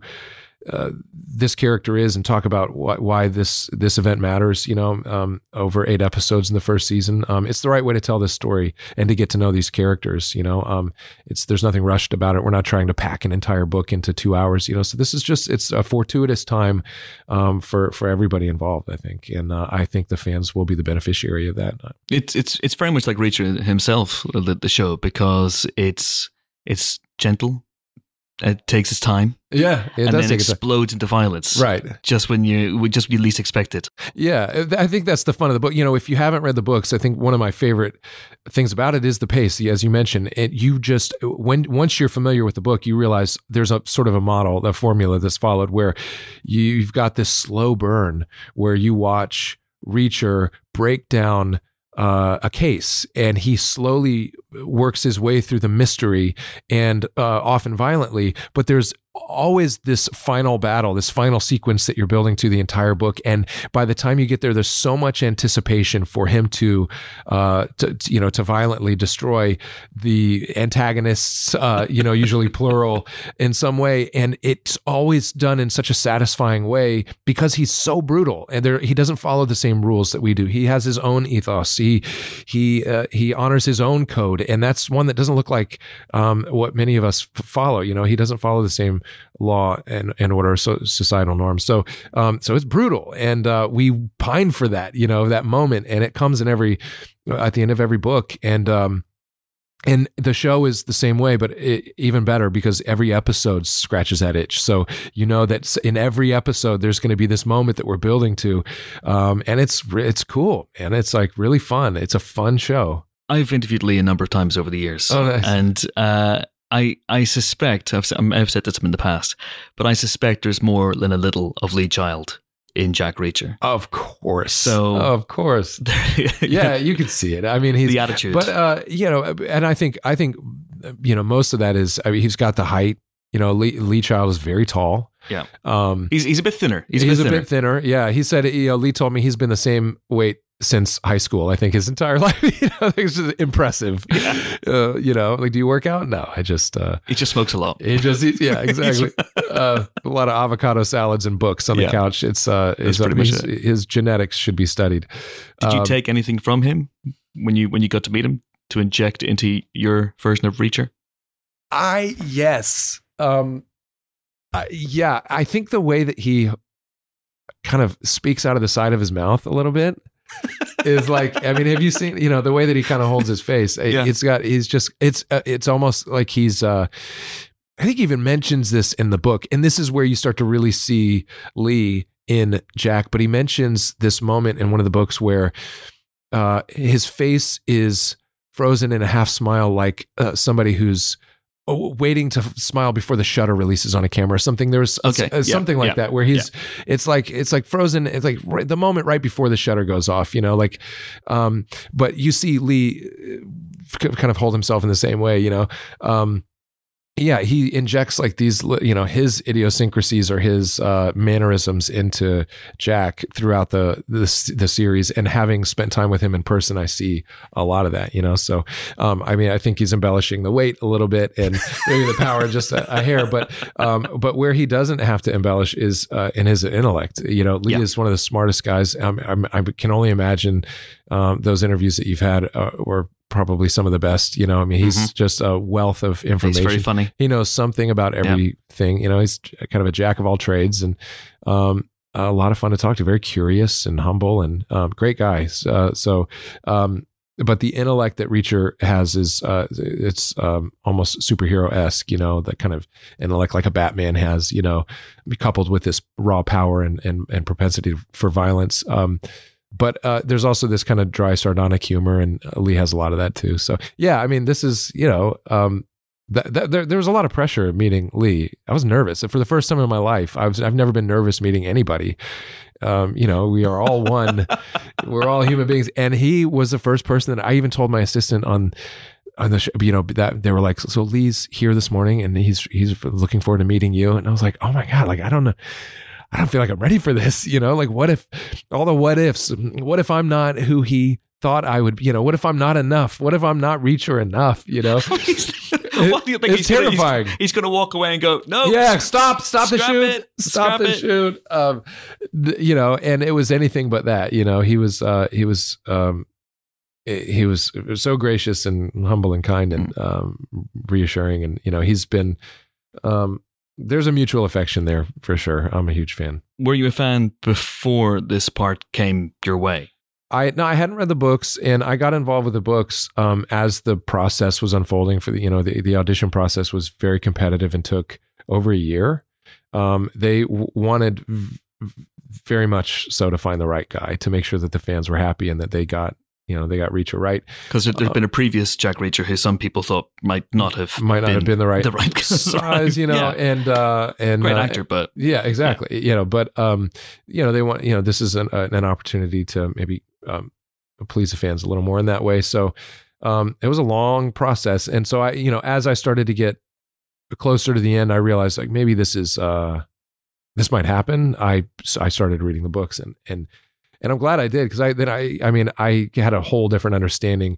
uh, this character is and talk about wh- why this this event matters. You know, um, over eight episodes in the first season, um, it's the right way to tell this story and to get to know these characters. You know, um, it's there's nothing rushed about it. We're not trying to pack an entire book into two hours. You know, so this is just it's a fortuitous time um, for for everybody involved. I think, and uh, I think the fans will be the beneficiary of that. It's it's it's very much like Reacher himself, the, the show, because it's it's gentle. It takes its time, Yeah, it and then explodes into violence. Right. Just when you would just when you least expect it. Yeah, I think that's the fun of the book. You know, if you haven't read the books, I think one of my favorite things about it is the pace. As you mentioned, it you just when once you're familiar with the book, you realize there's a sort of a model, a formula that's followed where you've got this slow burn where you watch Reacher break down uh, a case and he slowly works his way through the mystery and uh, often violently but there's always this final battle this final sequence that you're building to the entire book. And by the time you get there there's so much anticipation for him to uh to, you know to violently destroy the antagonists uh you know usually plural in some way. And it's always done in such a satisfying way because he's so brutal. And there he doesn't follow the same rules that we do. He has his own ethos. He he uh, he honors his own code. And that's one that doesn't look like um what many of us f- follow. You know he doesn't follow the same law and, and order so societal norms. So um so it's brutal. And uh we pine for that you know that moment. And it comes in every at the end of every book. And um and the show is the same way but it, even better because every episode scratches that itch. So you know that in every episode there's going to be this moment that we're building to um and it's it's cool. And it's like really fun. It's a fun show. I've interviewed Lee a number of times over the years, Oh, nice. and uh, I I suspect I've, s- I've said this in the past, but I suspect there's more than a little of Lee Child in Jack Reacher. of course So- of course yeah you can see it i mean he's the attitude. But uh, you know, and I think I think you know most of that is I mean he's got the height. You know, Lee, Lee Child is very tall. Yeah. Um, he's he's a bit thinner. He's, he's, a bit thinner. bit thinner. Yeah, he said you know Lee told me he's been the same weight since high school. I think his entire life. you know, it's just impressive. Uh, you know, like do you work out? No, I just. Uh, He just smokes a lot. he just eats, yeah, exactly. uh, a lot of avocado salads and books on the Yeah. couch. It's uh, it's, pretty much his, his genetics should be studied. Did you Um, take anything from him when you when you got to meet him to inject into your version of Reacher? I yes. Um I- yeah, I think the way that he kind of speaks out of the side of his mouth a little bit is like I mean, have you seen you know the way that he kind of holds his face? It- Yeah. It's got he's just it's uh, it's almost like he's uh I think he even mentions this in the book, and this is where you start to really see Lee in Jack. But he mentions this moment in one of the books where uh, his face is frozen in a half smile, like uh, somebody who's waiting to smile before the shutter releases on a camera or something. There was Okay. uh, Yeah. something like Yeah. that where he's it's like it's like frozen. It's like right, the moment right before the shutter goes off. You know, like um, but you see Lee uh, kind of hold himself in the same way. You know. Um, yeah, he injects like these, you know, his idiosyncrasies or his uh, mannerisms into Jack throughout the, the the series. And having spent time with him in person, I see a lot of that. You know, so um, I mean, I think he's embellishing the weight a little bit and maybe the power just a, a hair, but um, but where he doesn't have to embellish is uh, in his intellect. You know, Lee Yeah. is one of the smartest guys. Um, I'm, I can only imagine um, those interviews that you've had uh, were probably some of the best. You know, I mean, he's just a wealth of information. He's very funny. he knows something about everything. You know, he's kind of a jack of all trades and um, a lot of fun to talk to. Very curious and humble and um, great guy. Uh, so, um, but the intellect that Reacher has is uh, it's um, almost superhero esque. You know, that kind of intellect like a Batman has. You know, coupled with this raw power and and, and propensity for violence. But uh, there's also this kind of dry sardonic humor, and uh, Lee has a lot of that too. So yeah, I mean, this is you know, um, that, that, there, there was a lot of pressure meeting Lee. I was nervous for the first time in my life. I was, I've never been nervous meeting anybody. Um, you know, we are all one. We're all human beings, and he was the first person that I even told my assistant on on the show, you know that they were like, so Lee's here this morning, and he's he's looking forward to meeting you. And I was like, oh my god, like I don't know. I don't feel like I'm ready for this, you know. Like, what if all the what ifs? What if I'm not who he thought I would? Be? You know, what if I'm not enough? What if I'm not Reacher enough? You know, what do you think it's he's gonna- he's- terrifying. He's, going to walk away and go, no. yeah, stop, stop the shoot, it, stop the it. shoot. Um, th- you know, and it was anything but that. You know, he was, uh, he was, um, he was so gracious and humble and kind and Mm. um, reassuring, and you know, he's been. Um, there's a mutual affection there for sure. I'm a huge fan. Were you a fan before this part came your way? I no, I hadn't read the books, and I got involved with the books um, as the process was unfolding. For the you know the the audition process was very competitive and took over a year. Um, they w- wanted v- very much so to find the right guy to make sure that the fans were happy and that they got you know they got Reacher right. Because there, Uh, there's been a previous Jack Reacher who some people thought might not have Might not have been the right, the right size, you know, Yeah. and uh, and great uh, actor, but Yeah, exactly. You know, but um, you know, they want you know this is an an opportunity to maybe um, please the fans a little more in that way. So um, it was a long process, and so I, you know, as I started to get closer to the end, I realized like maybe this is uh, this might happen. I I started reading the books, and and and I'm glad I did because I then I I mean I had a whole different understanding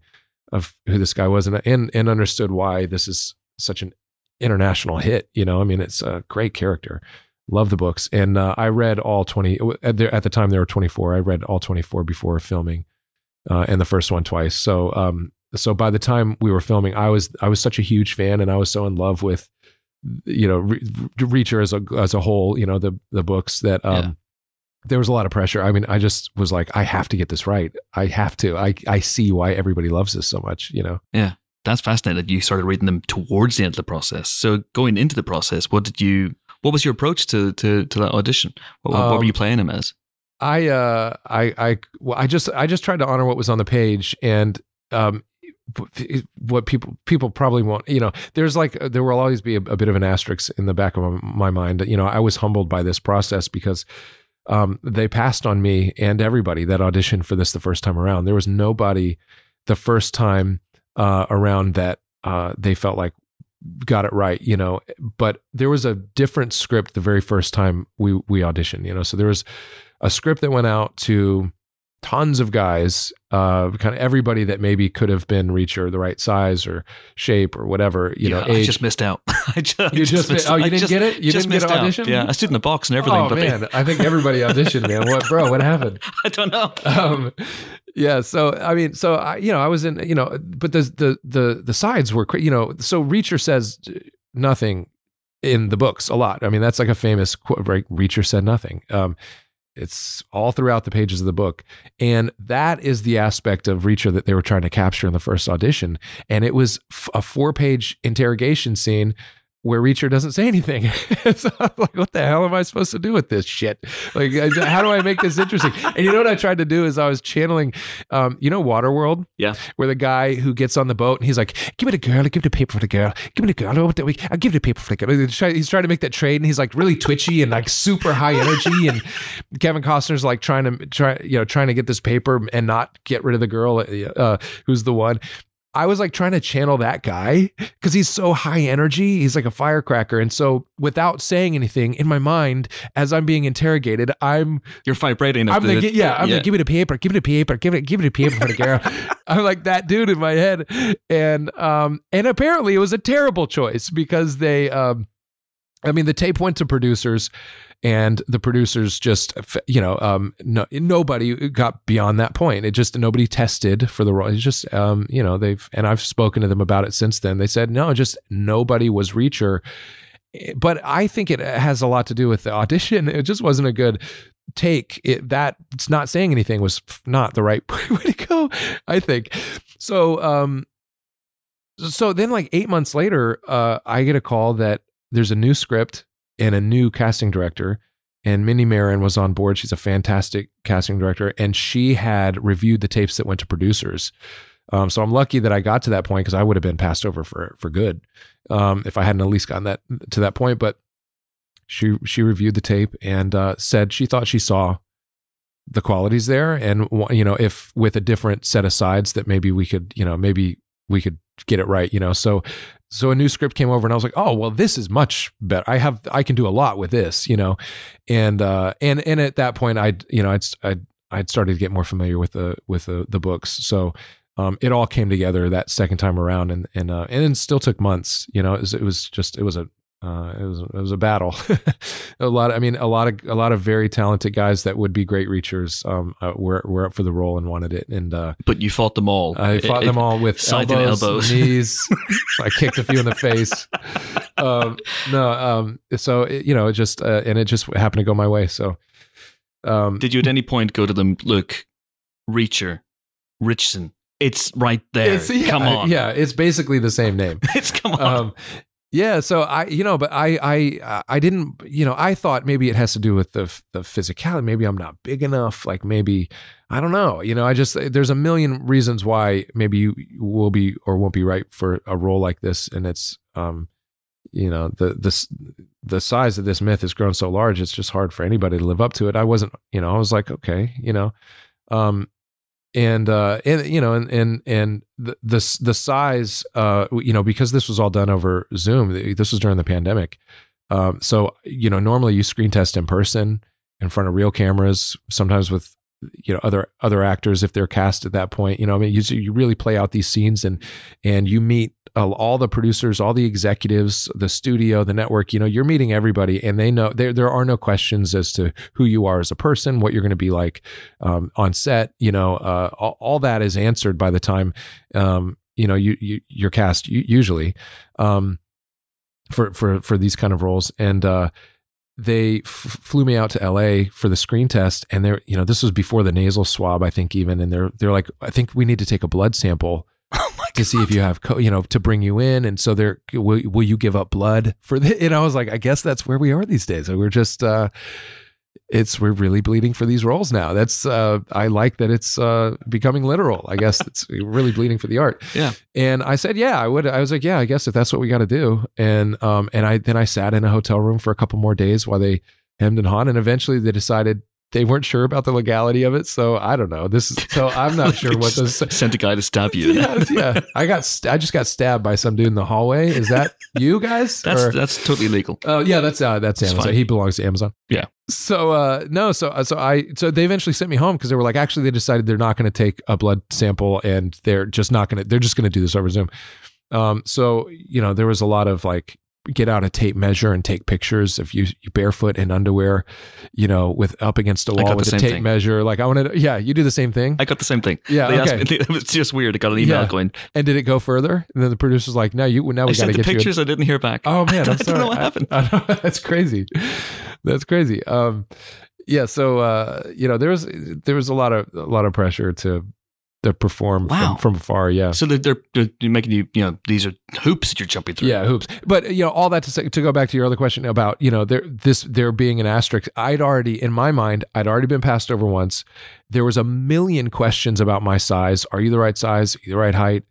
of who this guy was, and and and understood why this is such an international hit. You know, I mean, it's a great character. Love the books, and uh, I read all twenty at the, at the time. There were twenty four. I read all twenty four before filming, uh, and the first one twice. So, um, so by the time we were filming, I was I was such a huge fan, and I was so in love with, you know, Re- Reacher as a as a whole. You know, the the books that um, Yeah. There was a lot of pressure. I mean, I just was like, I have to get this right. I have to. I I see why everybody loves this so much. You know. Yeah. That's fascinating that you started reading them towards the end of the process. So going into the process, what did you? What was your approach to to, to that audition? What, what were Um, you playing him as? I uh I I well, I just I just tried to honor what was on the page and um what people people probably won't you know there's like there will always be a, a bit of an asterisk in the back of my, my mind you know I was humbled by this process because um they passed on me and everybody that auditioned for this the first time around. There was nobody the first time uh around that uh they felt like got it right you know but there was a different script the very first time we we auditioned you know so there was a script that went out to tons of guys, uh, kind of everybody that maybe could have been Reacher, the right size or shape or whatever, you know, Yeah, I just missed out. I just, You just missed- oh, you I didn't just- get it? You just didn't get missed an out. Yeah, I stood in the box and everything, oh but man, I think everybody auditioned, man. What, bro? What happened? I don't know. um yeah so i mean so i you know i was in you know but the the the the sides were you know so reacher says nothing in the books a lot i mean that's like a famous quote right reacher said nothing um It's all throughout the pages of the book. And that is the aspect of Reacher that they were trying to capture in the first audition. And it was f- a four page interrogation scene where Reacher doesn't say anything. so I'm like, what the hell am I supposed to do with this shit? Like, how do I make this interesting? And you know what I tried to do is I was channeling, um, you know, Waterworld, Yeah. where the guy who gets on the boat and he's like, "Give me the girl, I'll give the paper for the girl, give me the girl, I'll, give the paper for the girl." He's trying, he's trying to make that trade, and he's like really twitchy and like super high energy, and Kevin Costner's like trying to try, you know, trying to get this paper and not get rid of the girl uh, who's the one. I was like trying to channel that guy because he's so high energy. He's like a firecracker. And so without saying anything in my mind, as I'm being interrogated, I'm You're vibrating. I'm the, like, yeah, I'm yeah. like, give me the paper, give me the paper, give it, give me the paper for the girl. I'm like that dude in my head, and um, and apparently it was a terrible choice because they, um, I mean, the tape went to producers, and the producers just, you know, um, no, nobody got beyond that point. It just nobody tested for the role. It's just, um, you know, they've and I've spoken to them about it since then. They said no, just nobody was Reacher. But I think it has a lot to do with the audition. It just wasn't a good take it that it's not saying anything was not the right way to go i think so um so then like eight months later uh i get a call that there's a new script and a new casting director and minnie marin was on board. She's a fantastic casting director and she had reviewed the tapes that went to producers. Um, so i'm lucky that i got to that point because i would have been passed over for for good um, if i hadn't at least gotten that to that point. But she she reviewed the tape and uh, said she thought she saw the qualities there, and you know if with a different set of sides that maybe we could you know maybe we could get it right, you know. So so a new script came over, and I was like, oh well, this is much better. I have I can do a lot with this, you know, and uh, and and at that point, I'd you know I'd I'd, I'd started to get more familiar with the with the the books, so. Um, it all came together that second time around, and and uh, and it still took months. You know, it was, it was just it was a uh, it was it was a battle. a lot. I mean, a lot of a lot of very talented guys that would be great reachers um, uh, were were up for the role and wanted it. And uh, But you fought them all. I fought It- them all with elbows, elbows. knees. I kicked a few in the face. Um, no, um, so it, you know, it just uh, and it just happened to go my way. So, um, Did you at any point go to them? Look, Reacher, Ritchson. It's right there. it's- yeah, come on. yeah, it's basically the same name. It's come on. um yeah so i you know but i i i didn't you know i thought maybe it has to do with the the physicality maybe i'm not big enough like maybe i don't know you know i just there's a million reasons why maybe you will be or won't be right for a role like this and it's um you know the the the size of this myth has grown so large it's just hard for anybody to live up to it. I wasn't you know i was like okay you know um and uh and you know and and and the the, the size uh you know because this was all done over zoom this was during the pandemic um so you know normally you screen test in person in front of real cameras sometimes with you know other other actors if they're cast at that point you know i mean you, you really play out these scenes and and you meet uh, all the producers all the executives the studio the network you know you're meeting everybody and they know there there are no questions as to who you are as a person what you're going to be like um, on set you know uh, all, all that is answered by the time um, you know you, you you're cast usually um, for for for these kind of roles. And uh, they f- flew me out to LA for the screen test and they're you know this was before the nasal swab I think even and they're they're like I think we need to take a blood sample oh to see if you have co- you know to bring you in and so they're will, will you give up blood for the and I was like I guess that's where we are these days. We're just uh it's we're really bleeding for these roles now. That's uh I like that it's uh becoming literal. I guess it's really bleeding for the art. Yeah. and I said yeah I would I was like yeah I guess if that's what we got to do. And um and I then I sat in a hotel room for a couple more days while they hemmed and hawed and eventually they decided they weren't sure about the legality of it so I don't know this is so I'm not sure what this Sent a guy to stab you. yeah, yeah. I got st- I just got stabbed by some dude in the hallway. Is that you guys? That's Or- that's totally legal. Oh yeah, that's uh, that's It's Amazon. fine. He belongs to Amazon. Yeah. So uh, no, so uh, so I so they eventually sent me home because they were like, actually, they decided they're not going to take a blood sample and they're just not going to they're just going to do this over Zoom. Um, so you know there was a lot of like get out a tape measure and take pictures of you, you barefoot in underwear, you know, with up against a I wall with a tape thing. measure. Like I wanted, to, yeah, you do the same thing. I got the same thing. yeah, They okay. asked me, it was just weird. I got an email Yeah. going. And did it go further? And then the producer's like, "No, you now we got to get you." a- pictures. I didn't hear back. Oh man, I I'm don't know what I- happened. I don't- that's crazy. That's crazy. Um, yeah, so uh, you know, there was there was a lot of a lot of pressure to to perform Wow. from, from afar. Yeah. So they're, they're, they're making you, you know, these are hoops that you're jumping through. Yeah, hoops. But you know, all that to say, to go back to your other question about you know there this there being an asterisk. I'd already in my mind, I'd already been passed over once. There was a million questions about my size. Are you the right size? Are you the right height?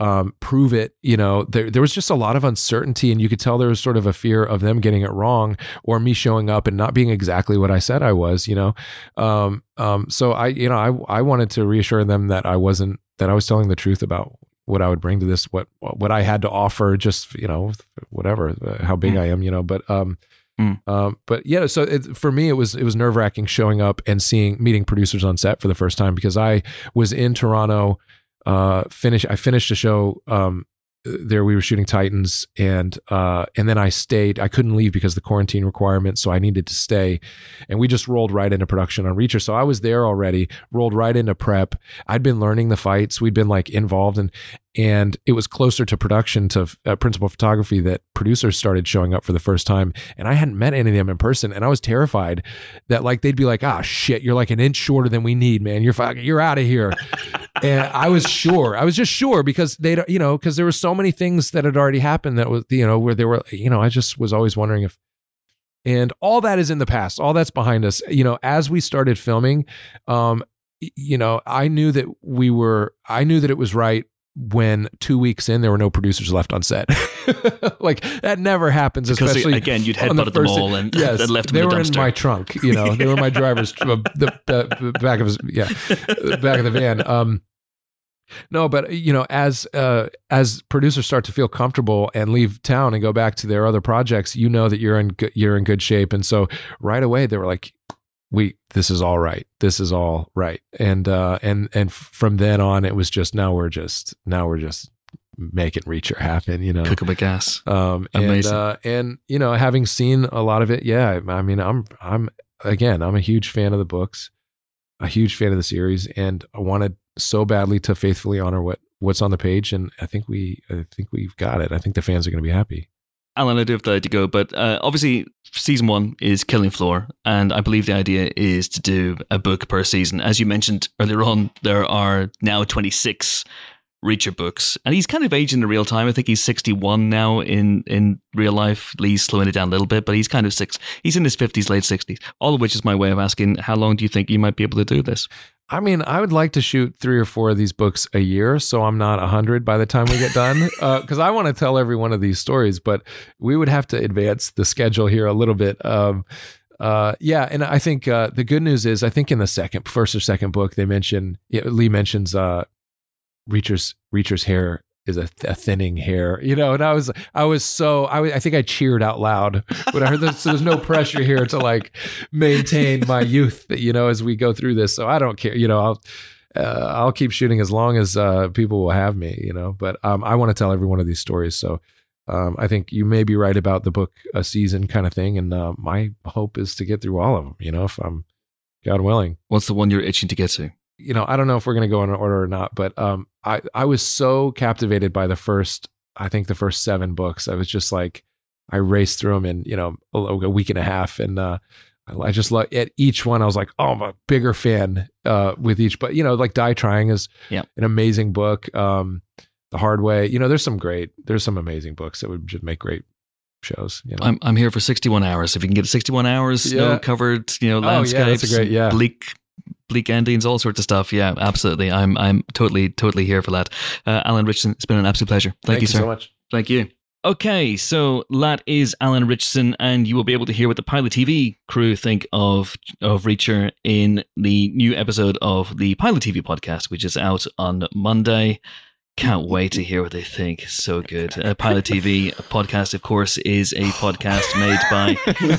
Um, prove it. You know, there there was just a lot of uncertainty, and you could tell there was sort of a fear of them getting it wrong or me showing up and not being exactly what I said I was. You know, um, um, so I you know I I wanted to reassure them that I wasn't that I was telling the truth about what I would bring to this, what what I had to offer, just you know, whatever, uh, how big Mm. I am, you know. But um, Mm. um, but yeah, so it, for me, it was it was nerve wracking showing up and seeing meeting producers on set for the first time because I was in Toronto. Uh, finish I finished a show. Um, there we were shooting Titans, and uh, and then I stayed. I couldn't leave because of the quarantine requirement, so I needed to stay. And we just rolled right into production on Reacher. So I was there already, rolled right into prep. I'd been learning the fights. We'd been like involved, and and it was closer to production to uh, principal photography that producers started showing up for the first time. And I hadn't met any of them in person, and I was terrified that like they'd be like, "Ah, shit, you're like an inch shorter than we need, man. You're fucking, you're out of here." And I was sure. I was just sure because they, you know, because there were so many things that had already happened that was, you know, where there were, you know, I just was always wondering if, and all that is in the past. All that's behind us. You know, as we started filming, um, you know, I knew that we were, I knew that it was right when two weeks in there were no producers left on set. like that never happens, Because especially again, you'd the headbutted them first- all and, yes, and left them they in the were dumpster. in my trunk. You know, they were my driver's uh, the, the back of his yeah, back of the van. Um, no, but you know, as uh, as producers start to feel comfortable and leave town and go back to their other projects, you know that you're in good, you're in good shape. And so right away they were like, "We this is all right. This is all right." And uh, and and from then on, it was just now we're just now we're just making Reacher happen. You know, Cook 'em with gas. um, and Amazing. uh, and you know, having seen a lot of it, yeah. I mean, I'm I'm again, I'm a huge fan of the books, a huge fan of the series, and I wanted so badly to faithfully honor what what's on the page, and I think we I think we've got it. I think the fans are going to be happy. Alan, I do have to let you go, but uh, obviously, season one is Killing Floor, and I believe the idea is to do a book per season. As you mentioned earlier on, there are now 26 Reacher books, and he's kind of aging in real time. I think he's 61 now in, in real life. Lee's slowing it down a little bit, but he's kind of six. He's in his 50s, late 60s. All of which is my way of asking, how long do you think you might be able to do this? I mean, I would like to shoot three or four of these books a year, so I'm not a hundred by the time we get done. Because I want to tell every one of these stories, but we would have to advance the schedule here a little bit. Um, uh, yeah, and I think uh, the good news is, I think in the second, first or second book, they mention Lee mentions uh, Reacher's Reacher's hair is a, a thinning hair, you know. And I was I was so I think I cheered out loud when I heard this. So there's no pressure here to like maintain my youth, you know, as we go through this. So I don't care, you know. I'll uh, I'll keep shooting as long as uh, people will have me, you know. But um, I want to tell every one of these stories. So um, I think you may be right about the book a season kind of thing, and uh, my hope is to get through all of them. You know, if I'm God willing What's the one you're itching to get to? You know, I don't know if we're going to go in order or not, but um, I I was so captivated by the first, I think the first seven books. I was just like, I raced through them in you know a, a week and a half, and uh, I- I just like at each one, I was like, oh, I'm a bigger fan uh, with each. But you know, like Die Trying is Yeah. an amazing book. Um, the Hard Way, you know, there's some great, there's some amazing books that would just make great shows. You know, I'm I'm here for 61 hours. If you can get 61 hours, snow covered, you know, Oh, yeah, that's a landscapes, great- yeah. bleak bleak endings, all sorts of stuff. Yeah, absolutely. I'm I'm totally totally here for that. Uh, Alan Ritchson, it's been an absolute pleasure. Thank, you, sir. so much. Thank you. Okay, so that is Alan Ritchson, and you will be able to hear what the Pilot TV crew think of of Reacher in the new episode of the Pilot TV podcast, which is out on Monday. Can't wait to hear what they think. So good. Uh, Pilot TV podcast, of course, is a podcast made by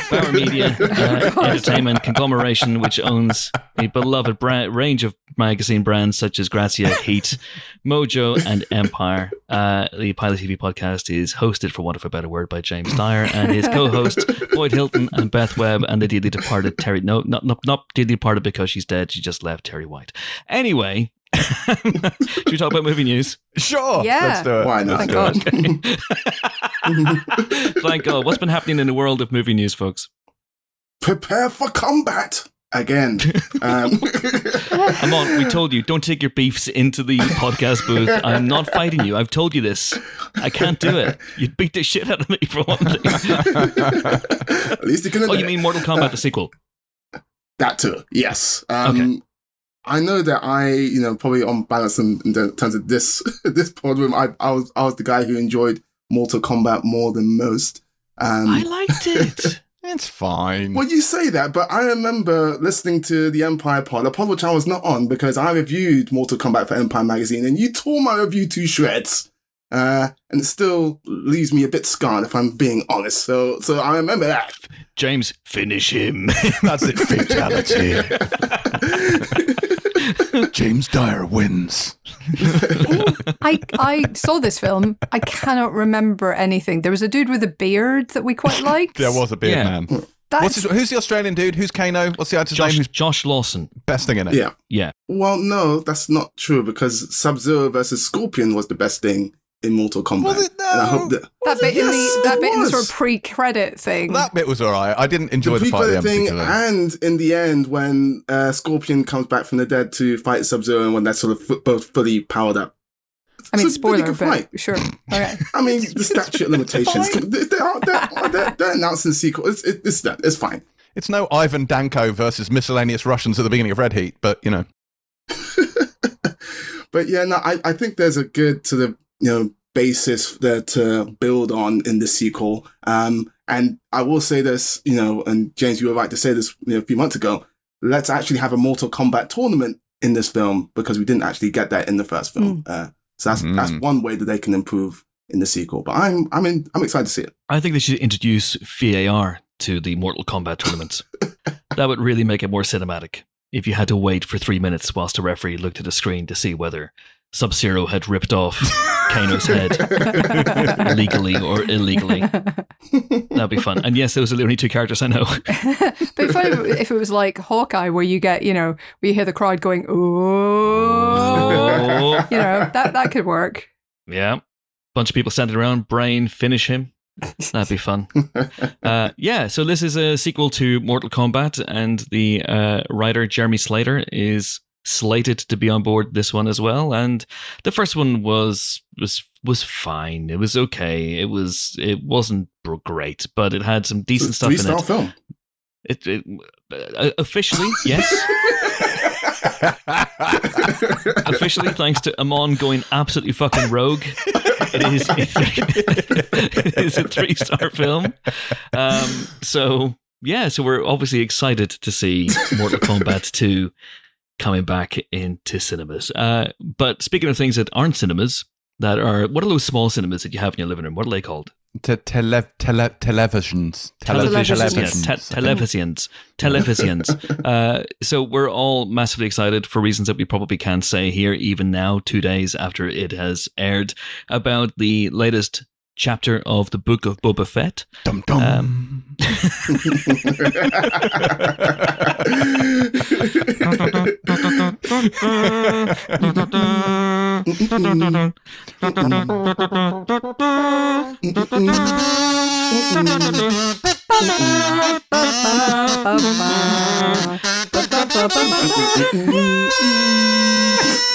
Bauer Media uh, Entertainment Conglomeration, which owns a beloved bra- range of magazine brands such as Grazia, Heat, Mojo, and Empire. Uh, the Pilot TV podcast is hosted, for want of a better word, by James Dyer and his co-hosts Boyd Hilton and Beth Webb and the dearly departed Terri. No, not not not dearly departed because she's dead. She just left Terri White. Anyway. Should we talk about movie news? Sure. Yeah. Let's do it. Why not? Thank it. God. Thank God. What's been happening in the world of movie news, folks? Prepare for combat. again. Um, Amon, we told you don't take your beefs into the podcast booth. I'm not fighting you. I've told you this. I can't do it. You'd beat the shit out of me for one thing. At least you can. Oh, you mean Mortal Kombat the sequel? That too, yes. Um, Okay. I know that I, you know, probably on balance in, in terms of this this pod room, I, I was I was the guy who enjoyed Mortal Kombat more than most. Um, I liked it. It's fine. well, you say that, but I remember listening to the Empire pod, a pod which I was not on because I reviewed Mortal Kombat for Empire magazine, and you tore my review to shreds. Uh, and it still leaves me a bit scarred, if I'm being honest. So, so I remember that. James, finish him. That's it. Fatality. James Dyer wins. I I saw this film. I cannot remember anything. There was a dude with a beard that we quite liked. There was a beard Yeah. man. That's, What's his, who's the Australian dude? Who's Kano? What's the actor's name? Josh, Who's Josh Lawson. best thing in it? Yeah. Yeah. Well, no, that's not true because Sub Zero versus Scorpion was the best thing in Mortal Kombat. Was it? And No. that that bit in Yes, the that bit in the was. sort of pre-credit thing. That bit was all right. I didn't enjoy the, the fight at the pre-credit end thing, particularly. and in the end, when uh, Scorpion comes back from the dead to fight Sub Zero, and when they're sort of fu- both fully powered up. I mean, It's a pretty spoiler, good but fight. sure. Okay. I mean, the statute of limitations. they, they are, they're, they're, they're announcing sequel. It's, it, it's done. It's fine. It's no Ivan Danko versus miscellaneous Russians at the beginning of Red Heat, but you know, But yeah, no, I, I think there's a good sort of you know basis there to build on in the sequel. Um, and I will say this, you know, and James, you were right to say this you know, a few months ago. Let's actually have a Mortal Kombat tournament in this film because we didn't actually get that in the first film. Uh, so that's that's Mm. one way that they can improve in the sequel. But I'm I'm in, I'm excited to see it. I think they should introduce VAR to the Mortal Kombat tournaments. that would really make it more cinematic. If you had to wait for three minutes whilst a referee looked at a screen to see whether Sub Zero had ripped off Kano's head legally or illegally, that'd be fun. And yes, those are the only two characters I know. but if, I, if it was like Hawkeye, where you get, you know, where you hear the crowd going, "Oh," you know, that that could work. Yeah. Bunch of people standing around, brain, finish him. That'd be fun. Uh, yeah, so this is a sequel to Mortal Kombat, and the uh, writer Jeremy Slater is slated to be on board this one as well. And the first one was was was fine. It was okay. It was it wasn't great, but it had some decent stuff Three in star it. film. It, it uh, officially, yes. officially, thanks to Amon going absolutely fucking rogue, it is it is a three star film. Um, so yeah, so we're obviously excited to see Mortal Kombat two coming back into cinemas. Uh, but speaking of things that aren't cinemas, that are what are those small cinemas that you have in your living room? What are they called? Te- tele- tele- televisions. Tele- Televisions. Yes, te- televisions. Televisions. uh, so we're all massively excited for reasons that we probably can't say here, even now, two days after it has aired, about the latest chapter of the Book of Boba Fett. Dum dum. Um,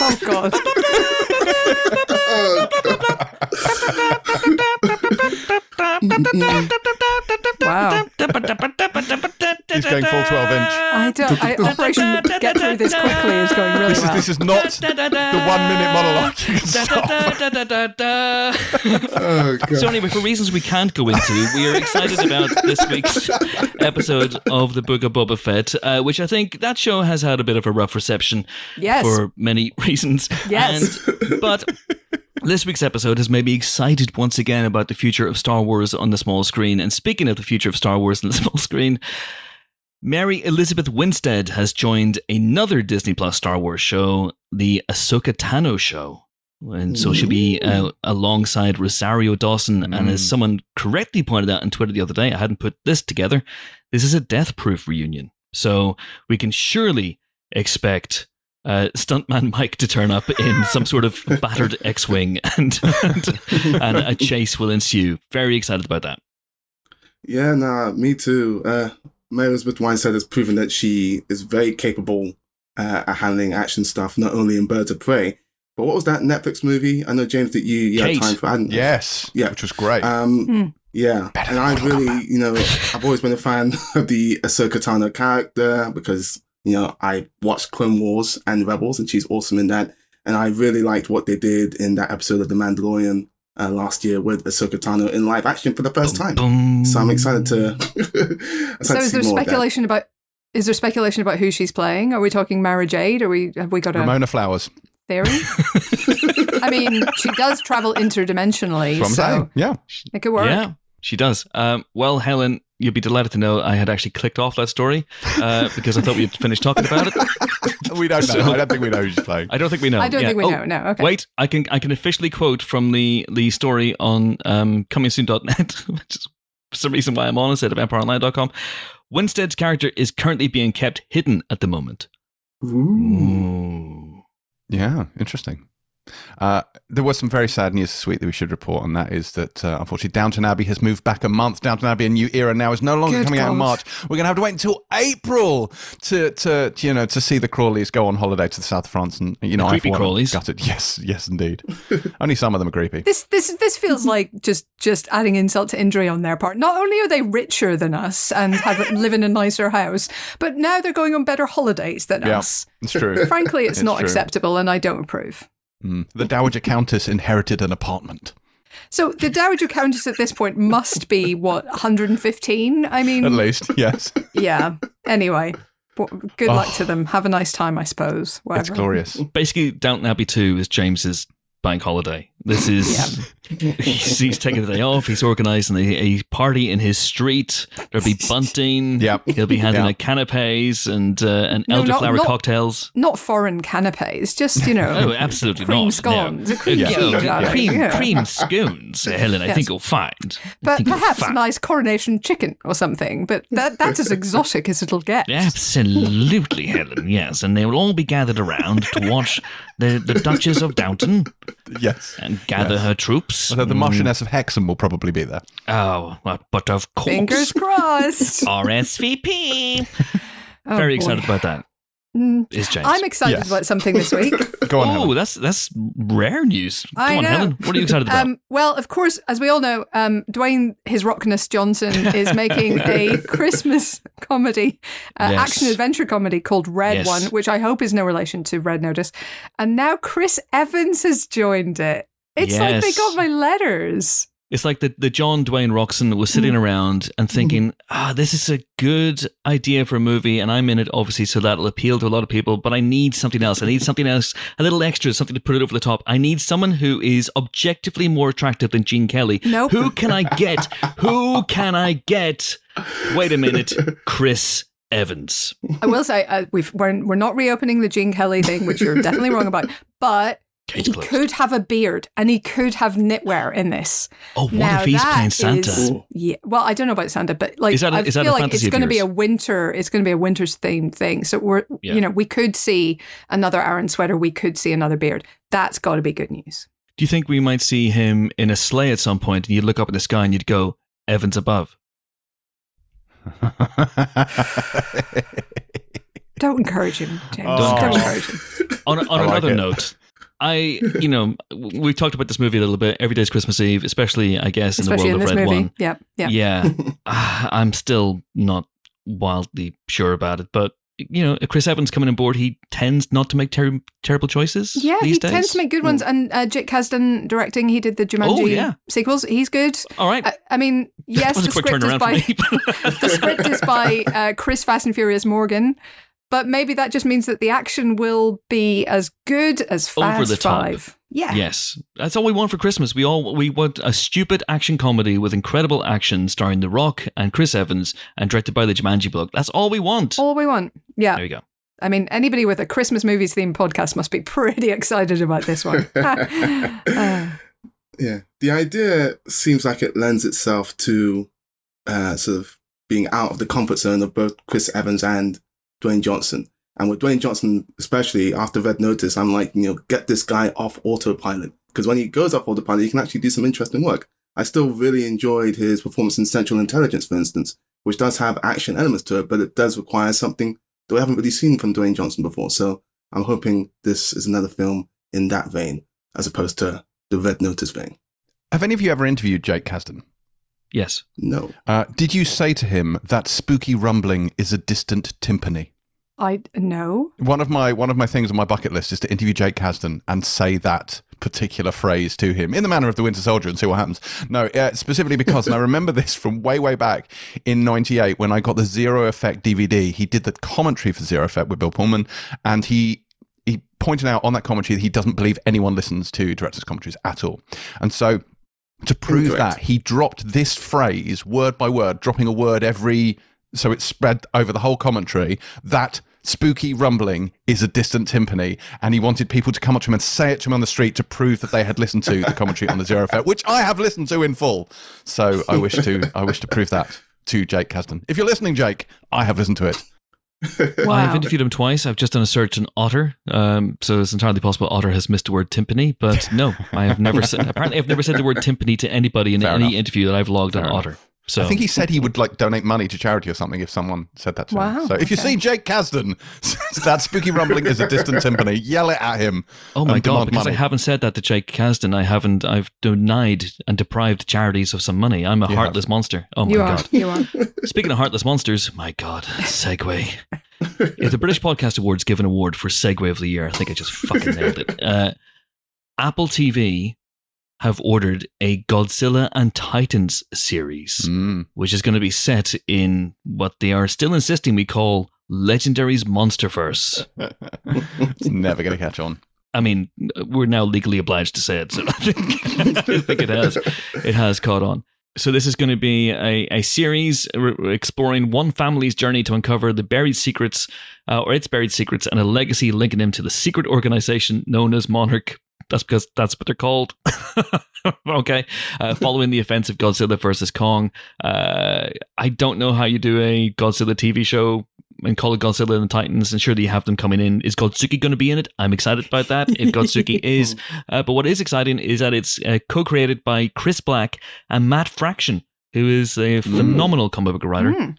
Oh God! Wow! He's going full 12 inch. I don't. I, Operation Get Through This Quickly is going really This is, well. this is not the one minute monologue. You can stop. Oh, God. So anyway, for reasons we can't go into, we are excited about this week's episode of the Book of Boba Fett, uh, which I think that show has had a bit of a rough reception Yes. for many reasons. Yes. And, but this week's episode has made me excited once again about the future of Star Wars on the small screen. And speaking of the future of Star Wars on the small screen, Mary Elizabeth Winstead has joined another Disney Plus Star Wars show, the Ahsoka Tano show. And so she'll be uh, alongside Rosario Dawson. And as Mm. someone correctly pointed out on Twitter the other day, I hadn't put this together. This is a death proof reunion. So we can surely expect uh, Stuntman Mike to turn up in some sort of battered X Wing and, and, and a chase will ensue. Very excited about that. Yeah, nah, me too. Uh, Mary Elizabeth Winstead has proven that she is very capable uh, at handling action stuff, not only in Birds of Prey, but what was that Netflix movie? I know James that you, you had time for. I hadn't- Yes. Yeah. Which was great. Um, Hmm. Yeah, Better and I Mortal really, you know, I've always been a fan of the Ahsoka Tano character because you know I watched Clone Wars and Rebels, and she's awesome in that. And I really liked what they did in that episode of The Mandalorian uh, last year with Ahsoka Tano in live action for the first time. Boom. So I'm excited to. excited So to is see there more of that. speculation about? Is there speculation about who she's playing? Are we talking Mara Jade? Are we have we got a Ramona Flowers. theory? I mean, she does travel interdimensionally, That's what I'm so saying. Yeah. it could work. Yeah, she does. Um, well, Helen, you'll be delighted to know I had actually clicked off that story uh, because I thought we had finished talking about it. we don't know. So- I don't think we know who's playing. I don't think we know. I don't Yeah. think we Oh, know. No, okay. Wait, I can I can officially quote from the the story on um, comingsoon.net, which is for some reason why I'm on instead of empireonline.com. Winstead's character is currently being kept hidden at the moment. Ooh. Yeah, interesting. Uh, there was some very sad news this week that we should report, and that is that uh, unfortunately Downton Abbey has moved back a month. Downton Abbey, a new era now, is no longer Good coming out in March. We're going to have to wait until April to, to, to, you know, to see the Crawleys go on holiday to the south of France, and you know, The I creepy for one Crawleys. Gutted. Yes, yes, indeed. Only some of them are creepy. This this this feels like just just adding insult to injury on their part. Not only are they richer than us and have live in a nicer house, but now they're going on better holidays than Yeah. us. It's true. Frankly, it's, It's not true. acceptable, and I don't approve. Mm. The Dowager Countess inherited an apartment. So the Dowager Countess at this point must be what 115. I mean, At least, yes. yeah. Anyway, w- good luck Oh. to them. Have a nice time, I suppose. It's Whatever. glorious. Basically, Downton Abbey 2 is James's bank holiday. This is he's, he's taking the day off. He's organising a, a party in his street. There'll be bunting. Yep. He'll be handing Yeah. out canapes and uh, and No, not- elderflower not- cocktails. Not foreign canapes, just you know. Oh, absolutely cream not. scones. No. Cream Yeah. scones, Yeah. cream, yeah. cream scones, Helen. I Yes. think you'll find. But think you'll perhaps a find. nice coronation chicken or something. But that that's as exotic as it'll get. Absolutely, Helen. Yes, and they will all be gathered around to watch the, the Duchess of Downton Yes. and gather Yes. her troops. Although the Mm. Marchioness of Hexham will probably be there. Oh, well, but of course. Fingers crossed. RSVP. Oh, Very boy. excited about that. Mm, Is James? I'm excited Yes. about something this week. Go on, oh, that's that's rare news. Come I on, know. Helen. What are you excited about? Um, well, of course, as we all know, um, Dwayne his Rockness Johnson is making a Christmas comedy, uh, Yes. action adventure comedy called Red Yes. One, which I hope is no relation to Red Notice. And now Chris Evans has joined it. It's like they got my letters. It's like the, the John Dwayne Roxon was sitting around and thinking, ah, this is a good idea for a movie, and I'm in it obviously, so that'll appeal to a lot of people. But I need something else. I need something else, a little extra, something to put it over the top. I need someone who is objectively more attractive than Gene Kelly. Nope. Who can I get? who can I get? Wait a minute, Chris Evans. I will say uh, we've we're, we're not reopening the Gene Kelly thing, which you're definitely wrong about. But Case he closed. could have a beard and he could have knitwear in this. Oh, what Now if he's playing Santa? is- yeah, well, I don't know about Santa, but like Is that a- I is that a feel like it's going to be a winter. It's going to be a winter's themed thing. So we're Yeah. you know we could see another Aran sweater. We could see another beard. That's got to be good news. Do you think we might see him in a sleigh at some point and you'd look up at the sky and you'd go, Evans above? Don't encourage him, James. Oh. Don't encourage him. on, on like another it. note, I, you know, we've talked about this movie a little bit. Every day's Christmas Eve, especially, I guess, in Especially the in world this of Red movie. One. Yeah, yeah. Yeah. Ah, I'm still not wildly sure about it, but, you know, Chris Evans coming on board, he tends not to make ter- terrible choices. Yeah, these he days. tends to make good ones. And uh, Jake Kasdan directing, he did the Jumanji Oh, yeah. sequels. He's good. All right. I, I mean, yes, that was the a quick script is by the script is by uh, Chris Fast and Furious Morgan, but maybe that just means that the action will be as good as Fast Over the top. Five. Yeah. Yes, that's all we want for Christmas. We all we want a stupid action comedy with incredible action, starring The Rock and Chris Evans, and directed by the Jumanji bloke. That's all we want. All we want. Yeah. There you go. I mean, anybody with a Christmas movies themed podcast must be pretty excited about this one. Uh, Yeah, the idea seems like it lends itself to uh, sort of being out of the comfort zone of both Chris Evans and Dwayne Johnson. And with Dwayne Johnson, especially after Red Notice, I'm like, you know, get this guy off autopilot because when he goes off autopilot, he can actually do some interesting work. I still really enjoyed his performance in Central Intelligence, for instance, which does have action elements to it, but it does require something that we haven't really seen from Dwayne Johnson before. So I'm hoping this is another film in that vein, as opposed to the Red Notice vein. Have any of you ever interviewed Jake Kasdan? Yes. No. Uh, did you say to him that spooky rumbling is a distant timpani? I know. One of my one of my things on my bucket list is to interview Jake Kasdan and say that particular phrase to him in the manner of the Winter Soldier and see what happens. No, uh, specifically because, and I remember this from way way back in '98 when I got the Zero Effect DVD. He did the commentary for Zero Effect with Bill Pullman, and he he pointed out on that commentary that he doesn't believe anyone listens to directors' commentaries at all, and so. To prove Incorrect. that, he dropped this phrase word by word, dropping a word every so it's spread over the whole commentary that spooky rumbling is a distant timpani and he wanted people to come up to him and say it to him on the street to prove that they had listened to the commentary on the zero effect which i have listened to in full so i wish to i wish to prove that to jake kasdan if you're listening jake i have listened to it I've interviewed him twice. I've just done a search on Otter, um, so it's entirely possible Otter has missed the word timpani. But no, I have never said. Apparently, I've never said the word timpani to anybody in Fair any enough. interview that I've logged on enough. Otter. So i think he said he would like donate money to charity or something if someone said that to Wow, him so if you okay. see jake kasdan that spooky rumbling is a distant timpani yell it at him Oh my god! demand Because I haven't said that to Jake Kasdan. I haven't. I've denied and deprived charities of some money. I'm a You heartless monster. Oh my you are. god! You are. Speaking of heartless monsters, my god, segue. if the British Podcast Awards give an award for segue of the year, I think I just fucking nailed it. Uh, Apple TV have ordered a Godzilla and Titans series, Mm. which is going to be set in what they are still insisting we call Legendary's Monsterverse. it's never going to catch on I mean, we're now legally obliged to say it, so I think, I think it has it has caught on. So this is going to be a, a series exploring one family's journey to uncover the buried secrets, uh, or its buried secrets, and a legacy linking them to the secret organization known as Monarch. That's because that's what they're called. okay. Uh, following the offense of Godzilla versus Kong, uh, I don't know how you do a Godzilla TV show and call it Godzilla and the Titans, and surely you have them coming in. Is Godzooky going to be in it? I'm excited about that. If Godzooky is, uh, but what is exciting is that it's uh, co-created by Chris Black and Matt Fraction, who is a phenomenal comic book writer. Mm.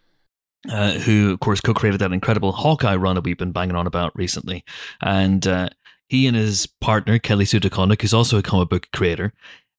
Uh, who of course co-created that incredible Hawkeye run that we've been banging on about recently, and uh, he and his partner Kelly Sue DeConnick, who's also a comic book creator,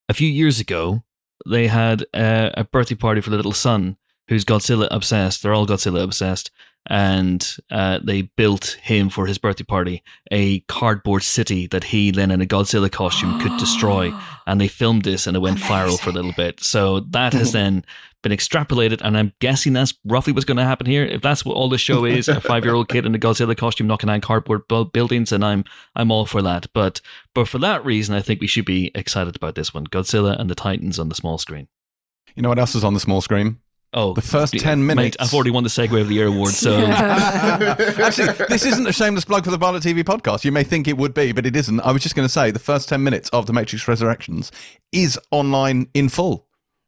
a few years ago they had uh, a birthday party for the little son who's Godzilla obsessed. They're all Godzilla obsessed, and uh, they built him for his birthday party a cardboard city that he then in a Godzilla costume could destroy. And they filmed this, and it went viral for a little bit. So that has then been extrapolated, and I'm guessing that's roughly what's going to happen here. If that's what all the show is, a five-year-old kid in a Godzilla costume knocking down cardboard buildings, and I'm I'm all for that. But but for that reason, I think we should be excited about this one: Godzilla and the Titans on the small screen. You know what else is on the small screen? Oh, The first yeah, 10 mate, minutes. I've already won the segue of the Year award, so Actually, this isn't a shameless plug for the Pilot TV podcast. You may think it would be, but it isn't. I was just going to say the first 10 minutes of The Matrix Resurrections is online in full,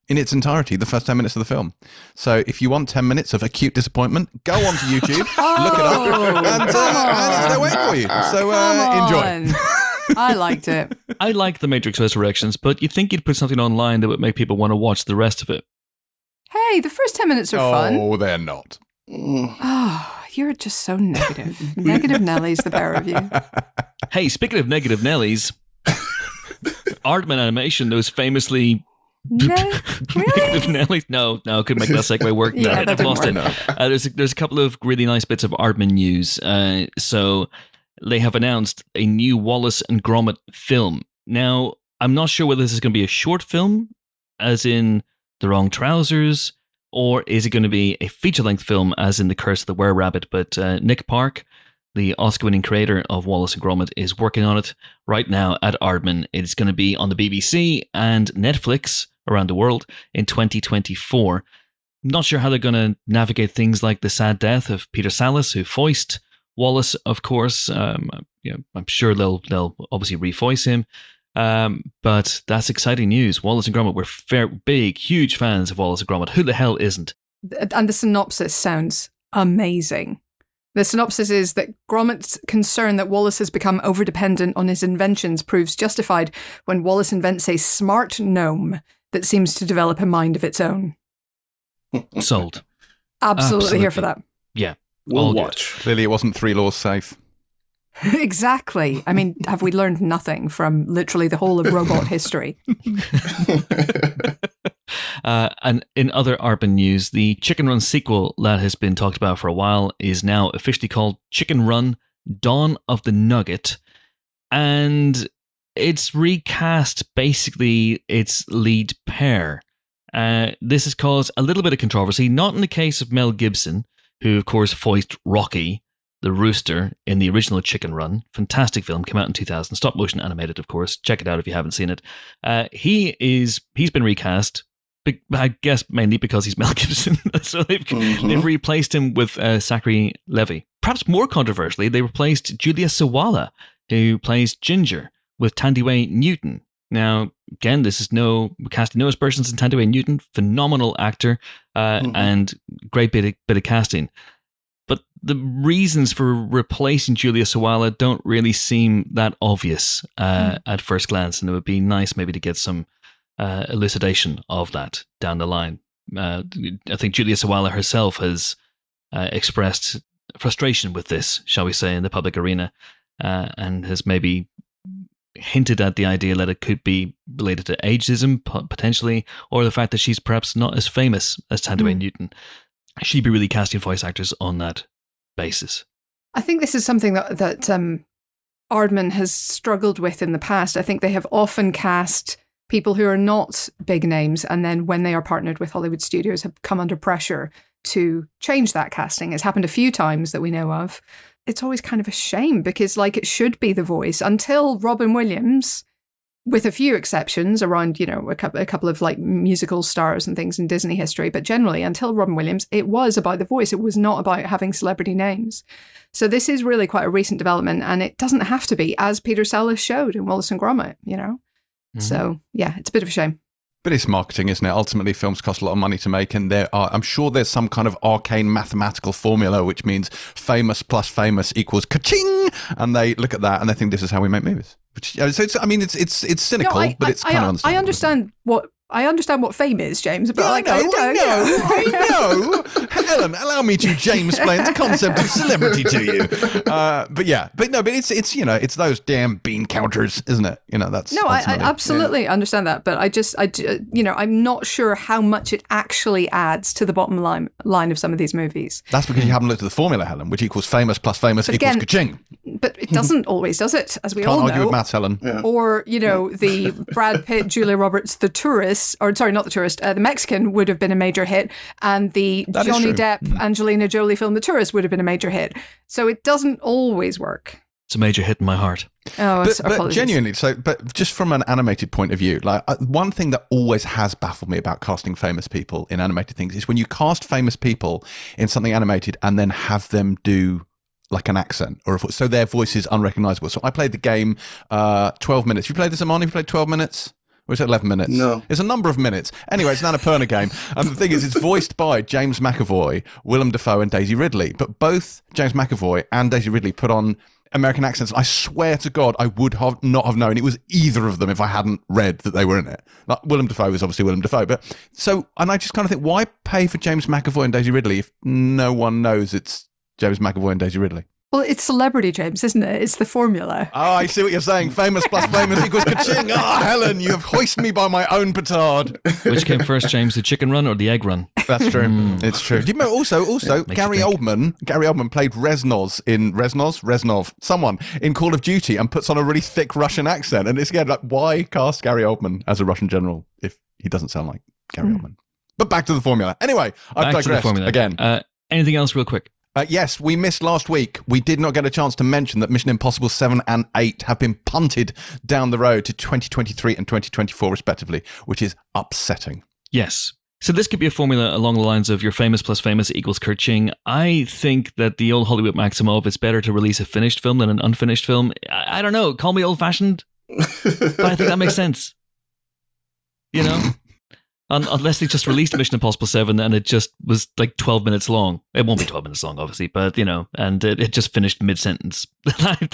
in its entirety, the first 10 minutes of the film. So if you want 10 minutes of acute disappointment, go onto YouTube, look it up, and, uh, and it's there waiting for you. So uh, enjoy. enjoy. I liked it. I like the Matrix Resurrections, but you'd think you'd put something online that would make people want to watch the rest of it. Hey, the first 10 minutes are fun. Oh, they're not. Oh, you're just so negative. negative Nelly's the pair of you. Hey, speaking of negative Nellies, Aardman Animation, those famously No, really? Nellies. No, no, could make that segue work. Yeah, it, that I've lost it. work. Uh, there's a, there's a couple of really nice bits of Aardman news. Uh, so they have announced a new Wallace and Gromit film. Now I'm not sure whether this is going to be a short film, as in The Wrong Trousers, or is it going to be a feature length film, as in The Curse of the Were Rabbit? But uh, Nick Park, the Oscar winning creator of Wallace and Gromit, is working on it right now at Aardman. It's going to be on the BBC and Netflix around the world in 2024. Not sure how they're going to navigate things like the sad death of Peter Sallis, who voiced Wallace, of course. Um, you know, I'm sure they'll they'll obviously revoice him. Um, but that's exciting news. Wallace and Gromit, we're fair, big, huge fans of Wallace and Gromit. Who the hell isn't? And the synopsis sounds amazing. The synopsis is that Gromit's concern that Wallace has become overdependent on his inventions proves justified when Wallace invents a smart gnome that seems to develop a mind of its own. Sold. Absolutely, here for that. Yeah. We'll All good. watch. Clearly, it wasn't three laws safe. exactly. I mean, have we learned nothing from literally the whole of robot history? Uh, and in other Aardman news, the Chicken Run sequel that has been talked about for a while is now officially called Chicken Run Dawn of the Nugget. And it's recast basically its lead pair. Uh, this has caused a little bit of controversy, not in the case of Mel Gibson, who, of course, voiced Rocky, the rooster, in the original Chicken Run. Fantastic film, came out in 2000, stop motion animated, of course. Check it out if you haven't seen it. Uh, he is he's been recast. I guess mainly because he's Mel Gibson, so they've Mhm. they've replaced him with uh, Zachary Levi. Perhaps more controversially, they replaced Julia Sawalha, who plays Ginger, with Thandiwe Newton. Now, again, this is no casting no aspersions in Thandiwe Newton, phenomenal actor uh, Mhm. and great bit of, bit of casting. But the reasons for replacing Julia Sawalha don't really seem that obvious uh, at first glance, and it would be nice maybe to get some uh, elucidation of that down the line. Uh, I think Julia Sawalha herself has uh, expressed frustration with this, shall we say, in the public arena, uh, and has maybe hinted at the idea that it could be related to ageism, potentially, or the fact that she's perhaps not as famous as Thandiwe Mm. Newton. She'd be really casting voice actors on that basis. I think this is something that that um, Aardman has struggled with in the past. I think they have often cast people who are not big names, and then when they are partnered with Hollywood studios, have come under pressure to change that casting. It's happened a few times that we know of. It's always kind of a shame because, like, it should be the voice until Robin Williams, with a few exceptions around, you know, a couple, a couple of like musical stars and things in Disney history, but generally until Robin Williams, it was about the voice. It was not about having celebrity names. So this is really quite a recent development, and it doesn't have to be, as Peter Sallis showed in Wallace and Gromit, you know? Mhm. So, yeah, it's a bit of a shame. But it's marketing, isn't it? Ultimately, films cost a lot of money to make, and there are, I'm sure there's some kind of arcane mathematical formula which means famous plus famous equals ka-ching, and they look at that and they think this is how we make movies. Which, so it's, I mean, it's it's it's cynical, I, but it's I, kind of understandable. I understand what I understand what fame is, James, but Yeah, like I know, I know, I know. Helen, allow me to James explain the concept of celebrity to you. Uh, but yeah, but no, but it's it's you know it's those damn bean counters, isn't it? You know that's No, I, I absolutely understand that, but I just, I, you know, I'm not sure how much it actually adds to the bottom line line of some of these movies. That's because you haven't looked at the formula, Helen, which equals famous plus famous But equals again, ka-ching. But it doesn't always, does it? As we Can't all argue know. with maths, Helen. Yeah. Or you know, the Brad Pitt, Julia Roberts, the tourist, or sorry, not the tourist, uh, the Mexican would have been a major hit, and the That is Johnny true. Mm. Depp, Angelina Jolie film, The Tourist, would have been a major hit. So it doesn't always work. It's a major hit in my heart. Oh, but, but genuinely, so but just from an animated point of view, like uh, one thing that always has baffled me about casting famous people in animated things is when you cast famous people in something animated and then have them do like an accent or a, vo- so their voice is unrecognizable. So I played the game uh, twelve minutes. You played this, Amon? You played twelve minutes. Or is it 11 minutes? No. It's a number of minutes. Anyway, it's an Annapurna game. And the thing is, it's voiced by James McAvoy, Willem Dafoe, and Daisy Ridley. But both James McAvoy and Daisy Ridley put on American accents. I swear to God, I would have not have known it was either of them if I hadn't read that they were in it. Like Willem Dafoe is obviously Willem Dafoe, but so and I just kind of think, why pay for James McAvoy and Daisy Ridley if no one knows it's James McAvoy and Daisy Ridley? Well, it's celebrity, James, isn't it? It's the formula. Oh, I see what you're saying. Famous plus famous equals ka-ching. Ah, Helen, you have hoisted me by my own petard. Which came first, James, the chicken run or the egg run? That's true. It's true. Do you remember also also Makes you Gary. Oldman? Gary Oldman played Reznos in Reznos, Reznov, someone in Call of Duty, and puts on a really thick Russian accent. And it's again like, why cast Gary Oldman as a Russian general if he doesn't sound like Gary Oldman? But back to the formula. Anyway, I've Back to the digressed formula again. Uh, anything else, real quick? Uh, yes, we missed last week. We did not get a chance to mention that Mission Impossible 7 and 8 have been punted down the road to 2023 and 2024, respectively, which is upsetting. Yes. So this could be a formula along the lines of your famous plus famous equals Kerching. I think that the old Hollywood maxim of it's better to release a finished film than an unfinished film. I, I don't know. Call me old fashioned, but I think that makes sense. You know, Un- unless they just released Mission Impossible Seven and it just was like twelve minutes long. It won't be twelve minutes long, obviously, but you know, and it, it just finished mid sentence. Do you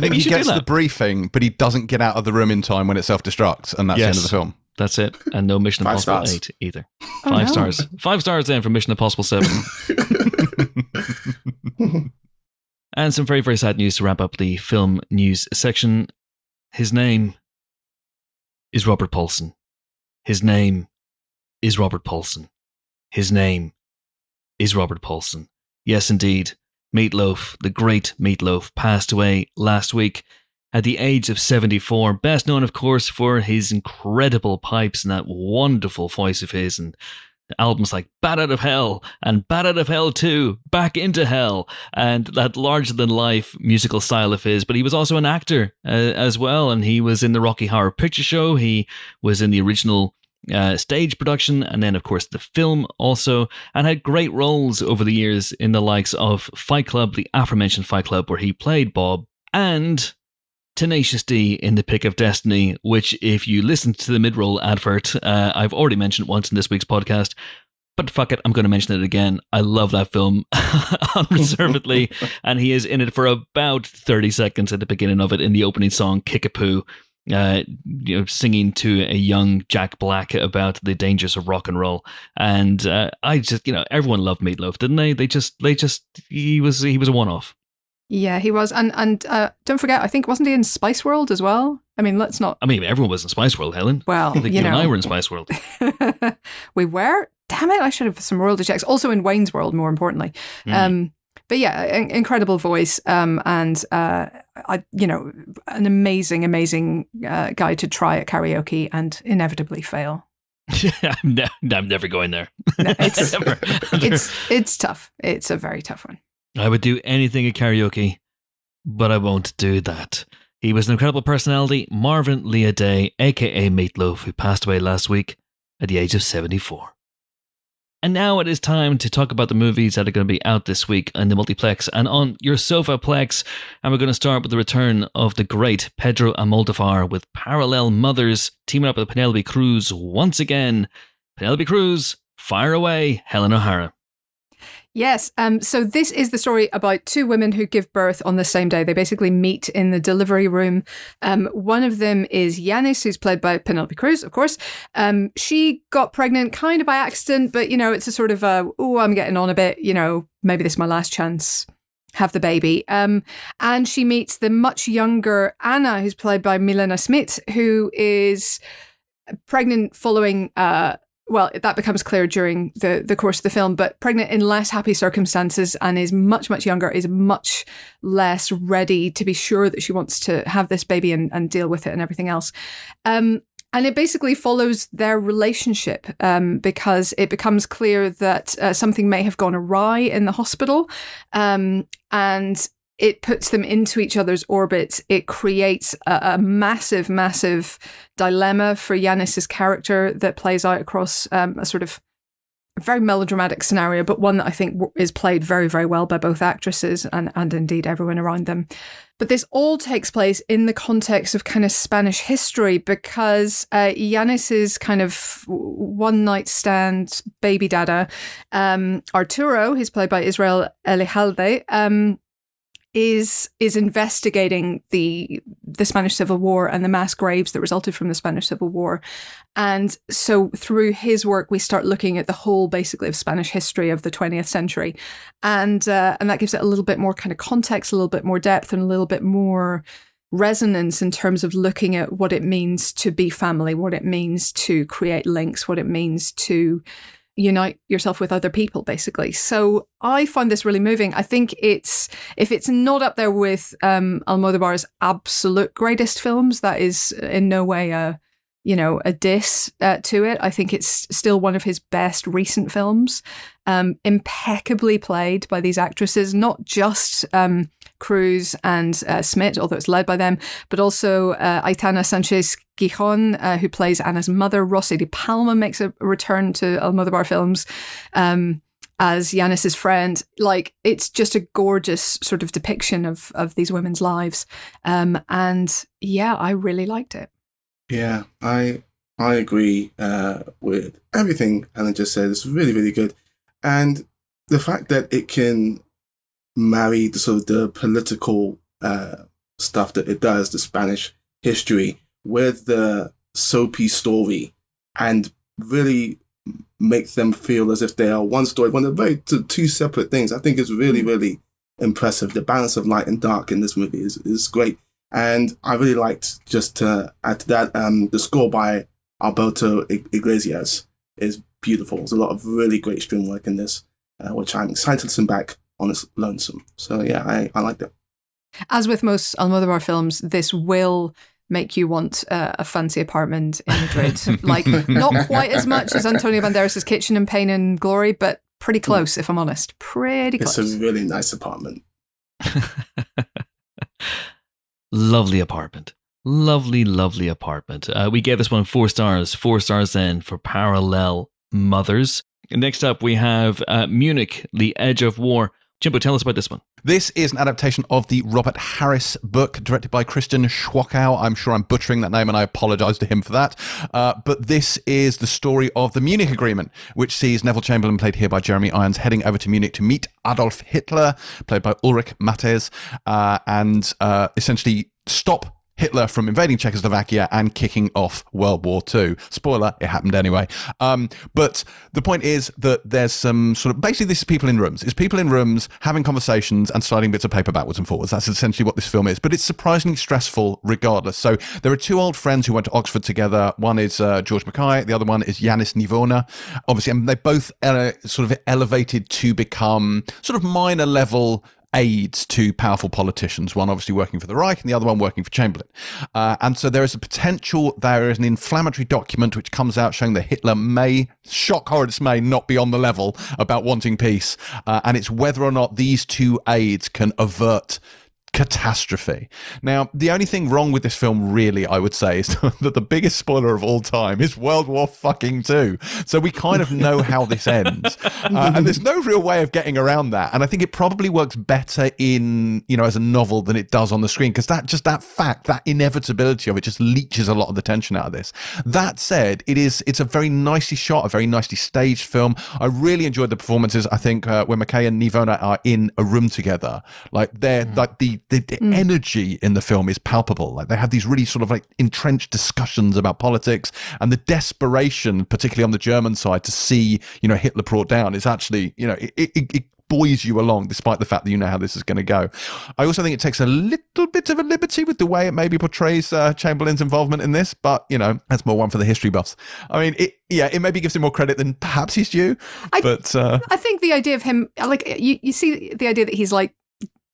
think he gets the briefing, but he doesn't get out of the room in time when it self destructs, and that's the end of the film? That's it. And no Mission Five Impossible stars. 8 either. Oh, Five no. stars. Five stars then for Mission Impossible 7. and some very, very sad news to wrap up the film news section. His name is Robert Paulson. His name is Robert Paulson. His name is Robert Paulson. Yes, indeed. Meatloaf, the great Meatloaf, passed away last week at the age of 74. Best known, of course, for his incredible pipes and that wonderful voice of his and albums like Bat Out of Hell and Bat Out of Hell 2, Back into Hell, and that larger than life musical style of his. But he was also an actor uh, as well, and he was in the Rocky Horror Picture Show. He was in the original uh, stage production, and then, of course, the film also, and had great roles over the years in the likes of Fight Club, the aforementioned Fight Club, where he played Bob, and Tenacious D in The Pick of Destiny, which, if you listen to the mid roll advert, uh, I've already mentioned once in this week's podcast. But fuck it, I'm going to mention it again. I love that film unreservedly, and he is in it for about 30 seconds at the beginning of it in the opening song, Kickapoo. Uh, you know, singing to a young Jack Black about the dangers of rock and roll, and uh, I just, you know, everyone loved Meatloaf, didn't they? They just, they just, he was, he was a one-off. Yeah, he was, and and uh, don't forget, I think wasn't he in Spice World as well? I mean, let's not. I mean, everyone was in Spice World, Helen. Well, I think you, you and I were in Spice World. we were. Damn it! I should have some royalty checks. Also in Wayne's World, more importantly. Mm. Um, but yeah, in- incredible voice, um, and uh, I, you know, an amazing, amazing uh, guy to try at karaoke and inevitably fail. I'm, ne- I'm never going there. No, it's- Never. It's it's tough. It's a very tough one. I would do anything at karaoke, but I won't do that. He was an incredible personality, Marvin Lee Aday, aka Meatloaf, who passed away last week at the age of 74. And now it is time to talk about the movies that are going to be out this week in the multiplex and on your sofa plex. And we're going to start with the return of the great Pedro Almodovar with Parallel Mothers teaming up with Penelope Cruz once again. Penelope Cruz, fire away, Helen O'Hara. Yes. Um, so this is the story about two women who give birth on the same day. They basically meet in the delivery room. Um, one of them is Yanis, who's played by Penelope Cruz, of course. Um, she got pregnant kind of by accident, but you know, it's a sort of a, oh, I'm getting on a bit, you know, maybe this is my last chance. Have the baby. Um, and she meets the much younger Anna, who's played by Milena Smit, who is pregnant following uh, well, that becomes clear during the, the course of the film, but pregnant in less happy circumstances and is much, much younger, is much less ready to be sure that she wants to have this baby and, and deal with it and everything else. Um, and it basically follows their relationship um, because it becomes clear that uh, something may have gone awry in the hospital. Um, and it puts them into each other's orbits. It creates a, a massive, massive dilemma for Yanis's character that plays out across um, a sort of very melodramatic scenario, but one that I think is played very, very well by both actresses and, and indeed everyone around them. But this all takes place in the context of kind of Spanish history because uh, Yanis's kind of one night stand baby dada, um, Arturo, who's played by Israel Elejalde, um, is is investigating the the Spanish Civil War and the mass graves that resulted from the Spanish Civil War, and so through his work we start looking at the whole basically of Spanish history of the 20th century, and uh, and that gives it a little bit more kind of context, a little bit more depth, and a little bit more resonance in terms of looking at what it means to be family, what it means to create links, what it means to unite yourself with other people basically. So i find this really moving. I think it's if it's not up there with um almodovar's absolute greatest films that is in no way a you know a diss uh, to it. I think it's still one of his best recent films. Um impeccably played by these actresses not just um Cruz and uh, Smit, although it's led by them, but also uh, Aitana Sanchez Gijon, uh, who plays Anna's mother. Rossy de Palma makes a return to Almodovar films um, as Yanis's friend. Like, it's just a gorgeous sort of depiction of, of these women's lives. Um, and yeah, I really liked it. Yeah, I I agree uh, with everything Helen just said. It's really, really good, and the fact that it can marry the sort of the political uh, stuff that it does, the Spanish history, with the soapy story and really make them feel as if they are one story when they're very two, two separate things. I think it's really, really impressive. The balance of light and dark in this movie is, is great. And I really liked just to add to that, um, the score by Alberto Iglesias is beautiful. There's a lot of really great string work in this, uh, which I'm excited to listen back on its lonesome. So yeah, I, I liked it. As with most Almodovar films, this will make you want uh, a fancy apartment in Madrid. like, not quite as much as Antonio Banderas' Kitchen and Pain and Glory, but pretty hmm. close, if I'm honest. Pretty close. It's a really nice apartment. lovely apartment. Lovely, lovely apartment. Uh, we gave this one four stars. Four stars then for Parallel Mothers. Next up, we have uh, Munich, The Edge of War. Jimbo, tell us about this one. This is an adaptation of the Robert Harris book, directed by Christian Schwochow. I'm sure I'm butchering that name, and I apologize to him for that. Uh, but this is the story of the Munich Agreement, which sees Neville Chamberlain, played here by Jeremy Irons, heading over to Munich to meet Adolf Hitler, played by Ulrich Matthes, uh, and uh, essentially stop Hitler from invading Czechoslovakia and kicking off World War II. Spoiler, it happened anyway. Um, but the point is that there's some sort of basically this is people in rooms. It's people in rooms having conversations and sliding bits of paper backwards and forwards. That's essentially what this film is. But it's surprisingly stressful regardless. So there are two old friends who went to Oxford together. One is uh, George Mackay, the other one is Jannis Niewöhner. Obviously, and they both uh, sort of elevated to become sort of minor level aides to powerful politicians, one obviously working for the Reich and the other one working for Chamberlain. Uh, and so there is a potential, there is an inflammatory document which comes out showing that Hitler may, shock, horror, dismay, not be on the level about wanting peace. Uh, and it's whether or not these two aides can avert catastrophe. Now, the only thing wrong with this film, really, I would say, is that the biggest spoiler of all time is World War fucking two. So we kind of know how this ends, uh, and there's no real way of getting around that. And I think it probably works better in you know as a novel than it does on the screen because that just that fact, that inevitability of it, just leeches a lot of the tension out of this. That said, it is it's a very nicely shot, a very nicely staged film. I really enjoyed the performances. I think uh, when McKay and Niewöhner are in a room together, like they're mm. like the the, the mm. energy in the film is palpable. Like they have these really sort of like entrenched discussions about politics and the desperation, particularly on the German side, to see you know Hitler brought down is actually you know it, it, it buoys you along, despite the fact that you know how this is going to go. I also think it takes a little bit of a liberty with the way it maybe portrays uh, Chamberlain's involvement in this, but you know that's more one for the history buffs. I mean, it, yeah, it maybe gives him more credit than perhaps he's due, I, but uh, I think the idea of him, like you, you see the idea that he's like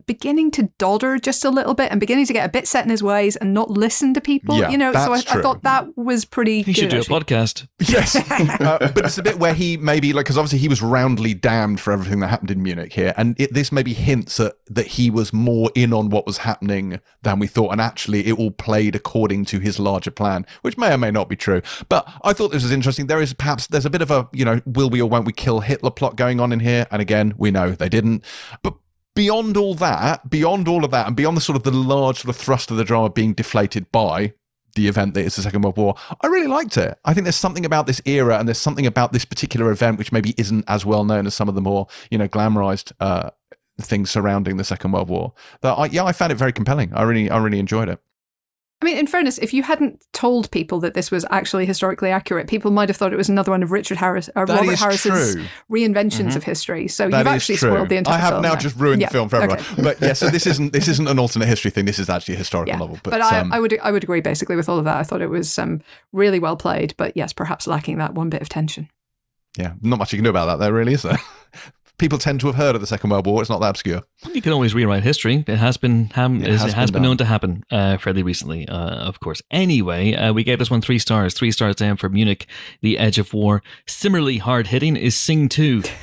beginning to dodder just a little bit and beginning to get a bit set in his ways and not listen to people. Yeah, you know, so I, I, thought that was pretty. He should do actually. a podcast. Yes, uh, but it's a bit where he maybe like because obviously he was roundly damned for everything that happened in Munich here, and it, this maybe hints at that he was more in on what was happening than we thought, and actually it all played according to his larger plan, which may or may not be true. But I thought this was interesting. There is perhaps there's a bit of a you know will we or won't we kill Hitler plot going on in here, and again we know they didn't, but beyond all that, beyond all of that, and beyond the sort of the large sort of thrust of the drama being deflated by the event that is the Second World War, I really liked it. I think there's something about this era and there's something about this particular event which maybe isn't as well known as some of the more, you know, glamorized uh, things surrounding the Second World War. That I, yeah, I found it very compelling. I really, I really enjoyed it. I mean, in fairness, if you hadn't told people that this was actually historically accurate, people might have thought it was another one of Richard Harris, uh, Robert Harris's true. reinventions mm-hmm. of history. So that you've actually true. spoiled the entire. I have film now there. just ruined yeah. the film for everyone. Okay. But yeah, so this isn't this isn't an alternate history thing. This is actually a historical yeah. novel. But, but I, um, I, would I would agree basically with all of that. I thought it was um, really well played, but yes, perhaps lacking that one bit of tension. Yeah, not much you can do about that, there really is there. people tend to have heard of the Second World War. It's not that obscure. You can always rewrite history. It has been ham- it, has, it has been, been known to happen uh, fairly recently, uh, of course. Anyway, uh, we gave this one three stars. Three stars down for Munich, The Edge of War. Similarly hard hitting is Sing 2.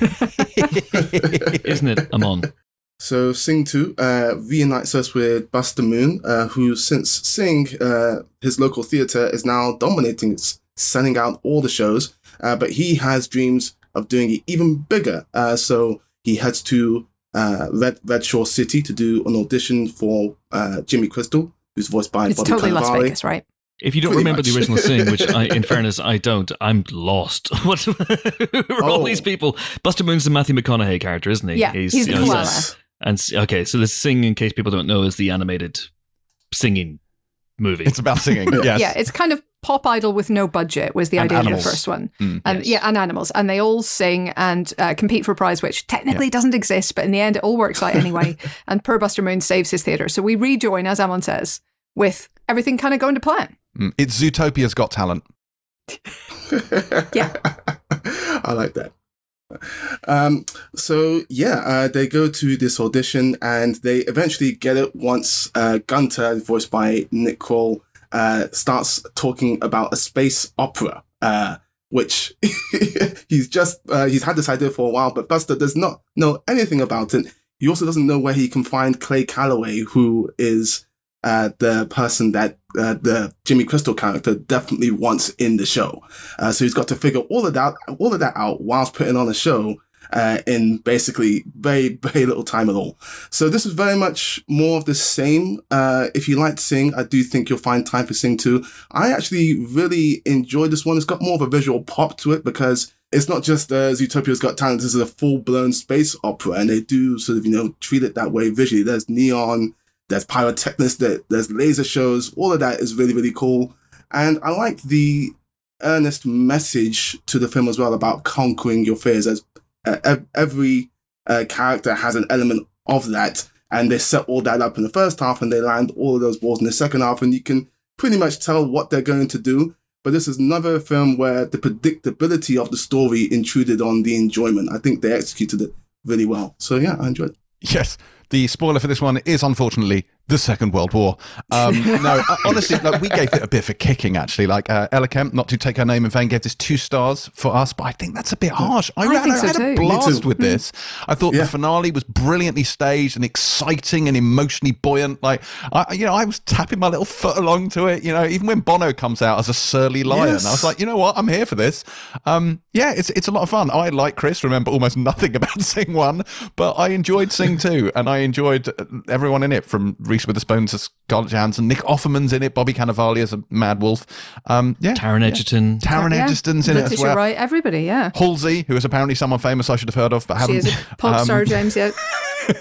Isn't it, Amon? So Sing 2 uh, reunites us with Buster Moon, uh, who since Sing, uh, his local theatre, is now dominating. It's selling out all the shows. Uh, but he has dreams of doing it even bigger. Uh, so he heads to uh, Red Redshore City to do an audition for uh, Jimmy Crystal, who's voiced by it's Bobby totally Cannavale. Las Vegas, right? If you don't Pretty remember much. the original Sing, which I, in fairness, I don't, I'm lost. What who are oh. all these people? Buster Moon's the Matthew McConaughey character, isn't he? Yeah, he's, he's the know, koala. And okay, so the Sing, in case people don't know, is the animated singing movie. It's about singing. yes. Yeah, it's kind of pop idol with no budget was the And idea animals. of the first one. Mm, and yes. yeah, and animals, and they all sing and uh, compete for a prize, which technically doesn't exist, but in the end, it all works out anyway. and Per Buster Moon saves his theater, so we rejoin, as Amon says, with everything kind of going to plan. Mm. It's Zootopia's Got Talent. Yeah. I like that. Um, so yeah, uh, they go to this audition and they eventually get it once uh, Gunter, voiced by Nick Kroll, uh, starts talking about a space opera, uh, which he's just uh, he's had this idea for a while, but Buster does not know anything about it. He also doesn't know where he can find Clay Calloway, who is uh, the person that uh, the Jimmy Crystal character definitely wants in the show. Uh, so he's got to figure all of that all of that out whilst putting on a show uh, in basically very very little time at all. So this is very much more of the same. Uh, if you like Sing, I do think you'll find time for Sing too. I actually really enjoyed this one. It's got more of a visual pop to it because it's not just uh, Zootopia's Got Talent. This is a full blown space opera, and they do sort of you know treat it that way visually. There's neon, there's pyrotechnics, there, there's laser shows. All of that is really really cool, and I like the earnest message to the film as well about conquering your fears. As uh, every uh, character has an element of that, and they set all that up in the first half, and they land all of those balls in the second half, and you can pretty much tell what they're going to do. But this is another film where the predictability of the story intruded on the enjoyment. I think they executed it really well. So yeah, I enjoyed it. Yes. The spoiler for this one is unfortunately the Second World War. Um, no, uh, honestly, like, we gave it a bit for kicking, actually. Like uh, Ella Kemp, not to take her name in vain, gave this two stars for us, but I think that's a bit harsh. I, I ran- think so had too. a blast with this. I thought Yeah. the finale was brilliantly staged and exciting and emotionally buoyant. Like, I, you know, I was tapping my little foot along to it. You know, even when Bono comes out as a surly lion, Yes. I was like, you know what, I'm here for this. Um, yeah, it's it's a lot of fun. I, like Chris, remember almost nothing about Sing One, but I enjoyed Sing Two, and I enjoyed uh, everyone in it, from Reese Witherspoon to Scarlett Johansson. Nick Offerman's in it. Bobby Cannavale as a Mad Wolf. Um, yeah, Taron Egerton. Taron Yeah. Egerton's in it as well. Wright, everybody, yeah. Halsey, who is apparently someone famous I should have heard of, but She haven't. is a pop Um, star, James, yeah.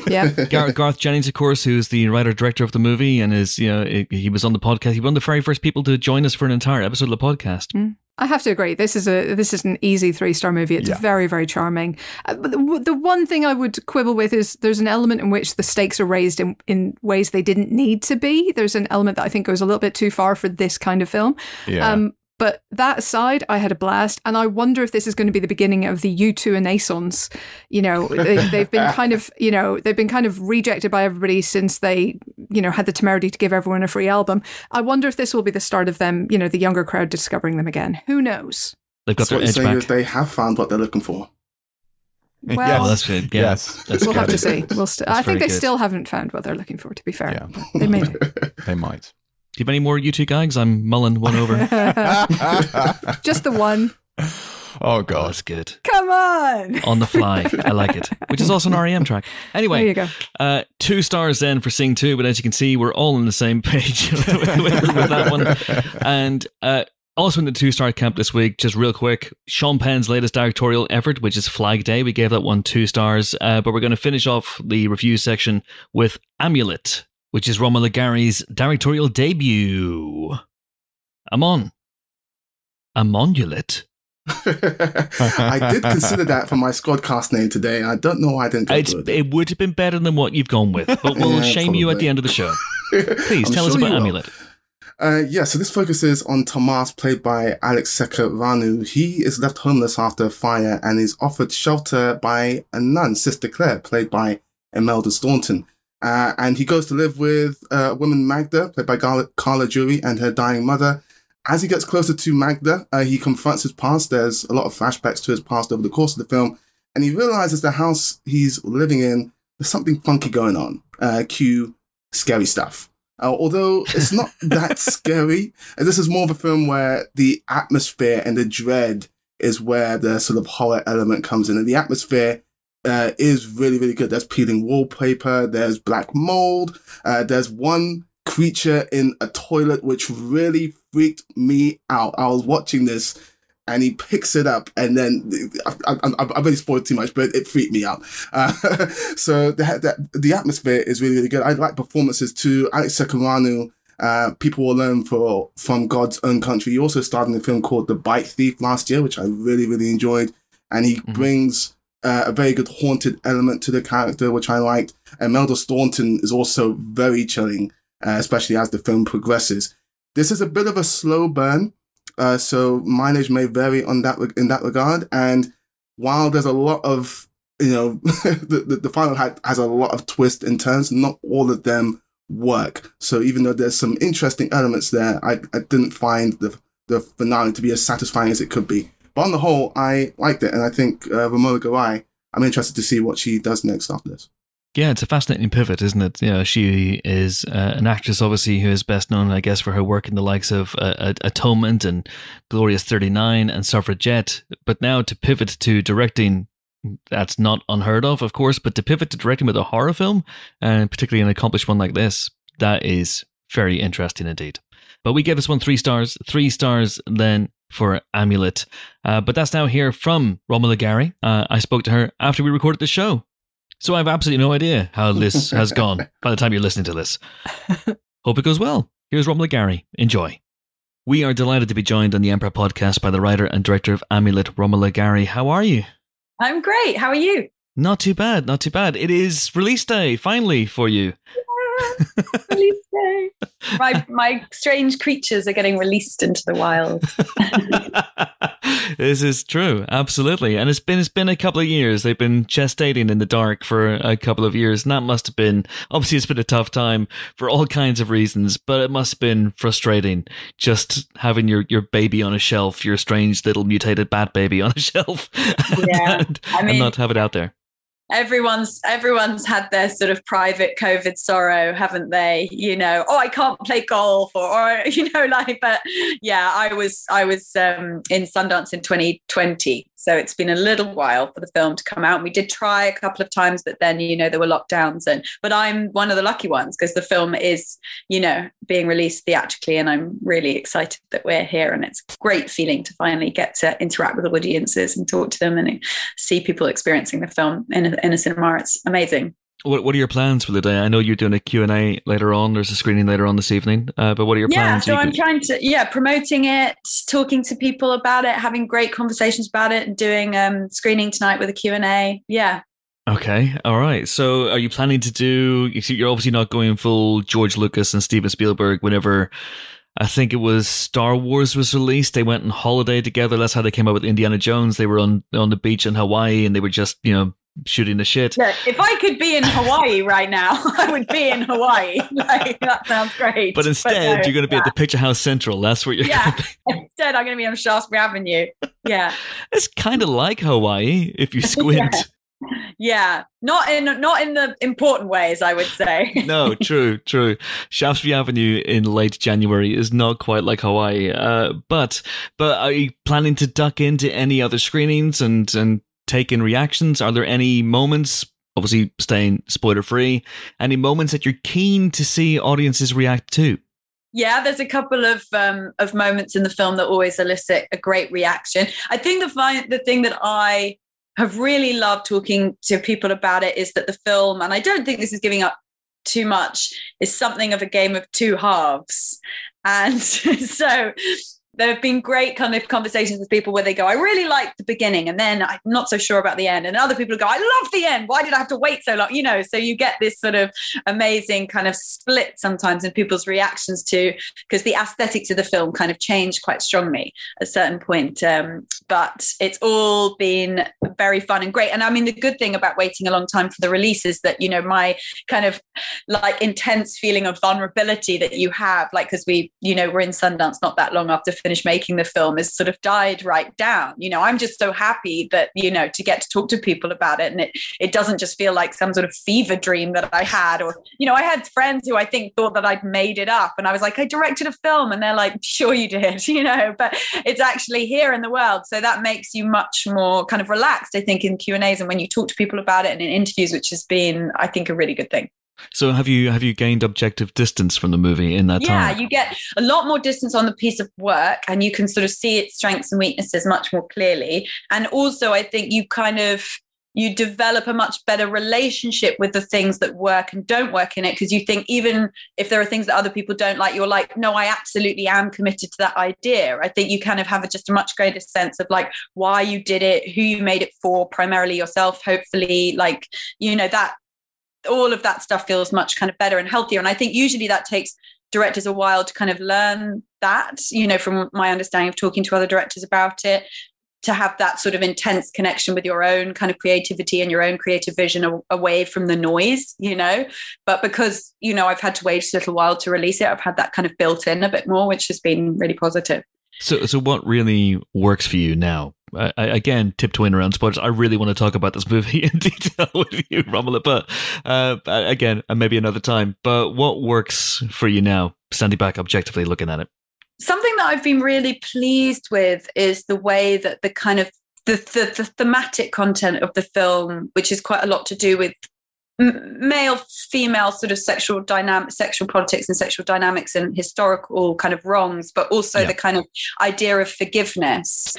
Yeah. Gar- Garth Jennings, of course, who's the writer director of the movie, and is you know he- he was on the podcast. He was one of the very first people to join us for an entire episode of the podcast. I have to agree. This is a this is an easy three star movie. It's Yeah. very very charming. Uh, but the, the one thing I would quibble with is there's an element in which the stakes are raised in in ways they didn't need to be. There's an element that I think goes a little bit too far for this kind of film. Yeah. Um, but that aside, I had a blast, and I wonder if this is going to be the beginning of the U2 Renaissance. You know, they, they've been kind of, you know, they've been kind of rejected by everybody since they, you know, had the temerity to give everyone a free album. I wonder if this will be the start of them, you know, the younger crowd discovering them again. Who knows? They've got So what their you're edge saying back. is they have found what they're looking for. Well, Oh, Yes. that's good. Yeah. Yes. That's we'll have to see. We'll st- I think they good. still haven't found what they're looking for. To be fair, Yeah. they may. they might. Do you have any more U2 gags? I'm mulling one over. Just the one. oh god. that's good. Come on. On the fly. I like it. Which is also an REM track. Anyway, There Anyway, you go. uh, two stars then for Sing 2, but as you can see, we're all on the same page with, with that one. And uh, also in the two star camp this week, just real quick, Sean Penn's latest directorial effort, which is Flag Day. We gave that one two stars, uh, but we're going to finish off the review section with Amulet, which is Romola Garai's directorial debut. Amon. Amonulet. I did consider that for my squadcast name today. I don't know why I didn't it. it would have been better than what you've gone with, but we'll Yeah, shame you at the end of the show. Please I'm tell us about. Amulet. Uh, yeah, so this focuses on Tomas, played by Alex Secareanu. He is left homeless after a fire and is offered shelter by a nun, Sister Claire, played by Imelda Staunton. Uh, and he goes to live with uh, a woman, Magda, played by Carla, Carla Juri, and her dying mother. As he gets closer to Magda, uh, he confronts his past. There's a lot of flashbacks to his past over the course of the film. And he realizes the house he's living in, there's something funky going on. Uh, cue scary stuff. Uh, although it's not that scary, this is more of a film where the atmosphere and the dread is where the sort of horror element comes in. And the atmosphere uh, is really, really good. There's peeling wallpaper, there's black mold, uh, there's one creature in a toilet which really freaked me out. I was watching this and he picks it up and then I, I, I, I've already spoiled too much, but it freaked me out. Uh, so the, the, the atmosphere is really, really good. I like performances too. Alex Secareanu Uh, people will learn for from God's own country. He also starred in a film called The Bike Thief last year, which I really really enjoyed, and he mm-hmm. brings uh, a very good haunted element to the character, which I liked. And Melda Staunton is also very chilling, uh, especially as the film progresses. This is a bit of a slow burn, uh, so mileage may vary on that in that regard. And while there's a lot of you know the, the, the final has a lot of twists and turns, not all of them work. So even though there's some interesting elements there, I, I didn't find the the finale to be as satisfying as it could be. But on the whole, I liked it, and I think uh, Romola Garai. I'm interested to see what she does next after this. Yeah, it's a fascinating pivot, isn't it? You know, she is uh, an actress, obviously, who is best known, I guess, for her work in the likes of uh, Atonement and Glorious 39 and Suffragette. But now to pivot to directing, that's not unheard of, of course, but to pivot to directing with a horror film, and particularly an accomplished one like this, that is very interesting indeed. But we gave this one three stars, three stars then for Amulet. Uh, but that's now here from Romola Garai. Uh, I spoke to her after we recorded the show. So I have absolutely no idea how this has gone by the time you're listening to this. Hope it goes well. Here's Romola Garai. Enjoy. We are delighted to be joined on the Empire podcast by the writer and director of Amulet, Romola Garai. How are you? I'm great. How are you? Not too bad, not too bad. It is release day finally for you. Release day. My my strange creatures are getting released into the wild. this is true, absolutely. And it's been it's been a couple of years. They've been gestating in the dark for a couple of years, and that must have been obviously it's been a tough time for all kinds of reasons, but it must have been frustrating just having your your baby on a shelf, your strange little mutated bat baby on a shelf, yeah. and, I mean, and not have it out there everyone's everyone's had their sort of private covid sorrow haven't they? You know oh i can't play golf or, or you know like but yeah i was i was um, in sundance in 2020 so it's been a little while for the film to come out. We did try a couple of times, but then you know there were lockdowns. And but I'm one of the lucky ones because the film is you know being released theatrically, and I'm really excited that we're here. And it's a great feeling to finally get to interact with audiences and talk to them and see people experiencing the film in a, in a cinema. It's amazing. What What are your plans for the day? I know you're doing a Q and A later on. There's a screening later on this evening. Uh, but what are your yeah, plans? Yeah, so I'm trying to yeah promoting it, talking to people about it, having great conversations about it, and doing um, screening tonight with a Q and A. Yeah. Okay, all right. So, are you planning to do? You're obviously not going full George Lucas and Steven Spielberg. Whenever I think it was Star Wars was released. They went on holiday together. That's how they came up with Indiana Jones. They were on on the beach in Hawaii and they were just you know shooting the shit. Yeah, if I could be in Hawaii right now, I would be in Hawaii. Like, that sounds great. But instead, but no, you're going to be yeah. at the Picture House Central. That's where you're. Yeah. instead, I'm going to be on Shaftesbury Avenue. Yeah. it's kind of like Hawaii if you squint. yeah. Yeah, not in not in the important ways, I would say. no, true, true. Shaftesbury Avenue in late January is not quite like Hawaii. Uh, but but are you planning to duck into any other screenings and and take in reactions? Are there any moments, obviously staying spoiler free, any moments that you're keen to see audiences react to? Yeah, there's a couple of um, of moments in the film that always elicit a great reaction. I think the fi- the thing that I have really loved talking to people about it is that the film, and I don't think this is giving up too much, is something of a game of two halves. And so there have been great kind of conversations with people where they go, I really like the beginning, and then I'm not so sure about the end. And other people go, I love the end. Why did I have to wait so long? You know, so you get this sort of amazing kind of split sometimes in people's reactions to because the aesthetics of the film kind of change quite strongly at a certain point. Um, but it's all been very fun and great. And I mean, the good thing about waiting a long time for the release is that, you know, my kind of like intense feeling of vulnerability that you have, like, because we, you know, we're in Sundance not that long after finished making the film has sort of died right down. You know, I'm just so happy that, you know, to get to talk to people about it. And it, it doesn't just feel like some sort of fever dream that I had. Or, you know, I had friends who I think thought that I'd made it up. And I was like, I directed a film. And they're like, sure you did, you know, but it's actually here in the world. So that makes you much more kind of relaxed, I think, in Q&As and when you talk to people about it and in interviews, which has been, I think, a really good thing. So have you have you gained objective distance from the movie in that yeah, time? Yeah, you get a lot more distance on the piece of work and you can sort of see its strengths and weaknesses much more clearly. And also I think you kind of you develop a much better relationship with the things that work and don't work in it because you think even if there are things that other people don't like you're like no i absolutely am committed to that idea i think you kind of have a, just a much greater sense of like why you did it who you made it for primarily yourself hopefully like you know that all of that stuff feels much kind of better and healthier and i think usually that takes directors a while to kind of learn that you know from my understanding of talking to other directors about it to have that sort of intense connection with your own kind of creativity and your own creative vision away from the noise, you know. But because, you know, I've had to wait a little while to release it, I've had that kind of built in a bit more, which has been really positive. So, so what really works for you now? I, again, tiptoeing around spoilers. I really want to talk about this movie in detail with you, Romola, but uh, again, and maybe another time. But what works for you now, standing back objectively looking at it? something that I've been really pleased with is the way that the kind of the, the, the thematic content of the film, which is quite a lot to do with male female sort of sexual dynamic sexual politics and sexual dynamics and historical kind of wrongs but also yeah. the kind of idea of forgiveness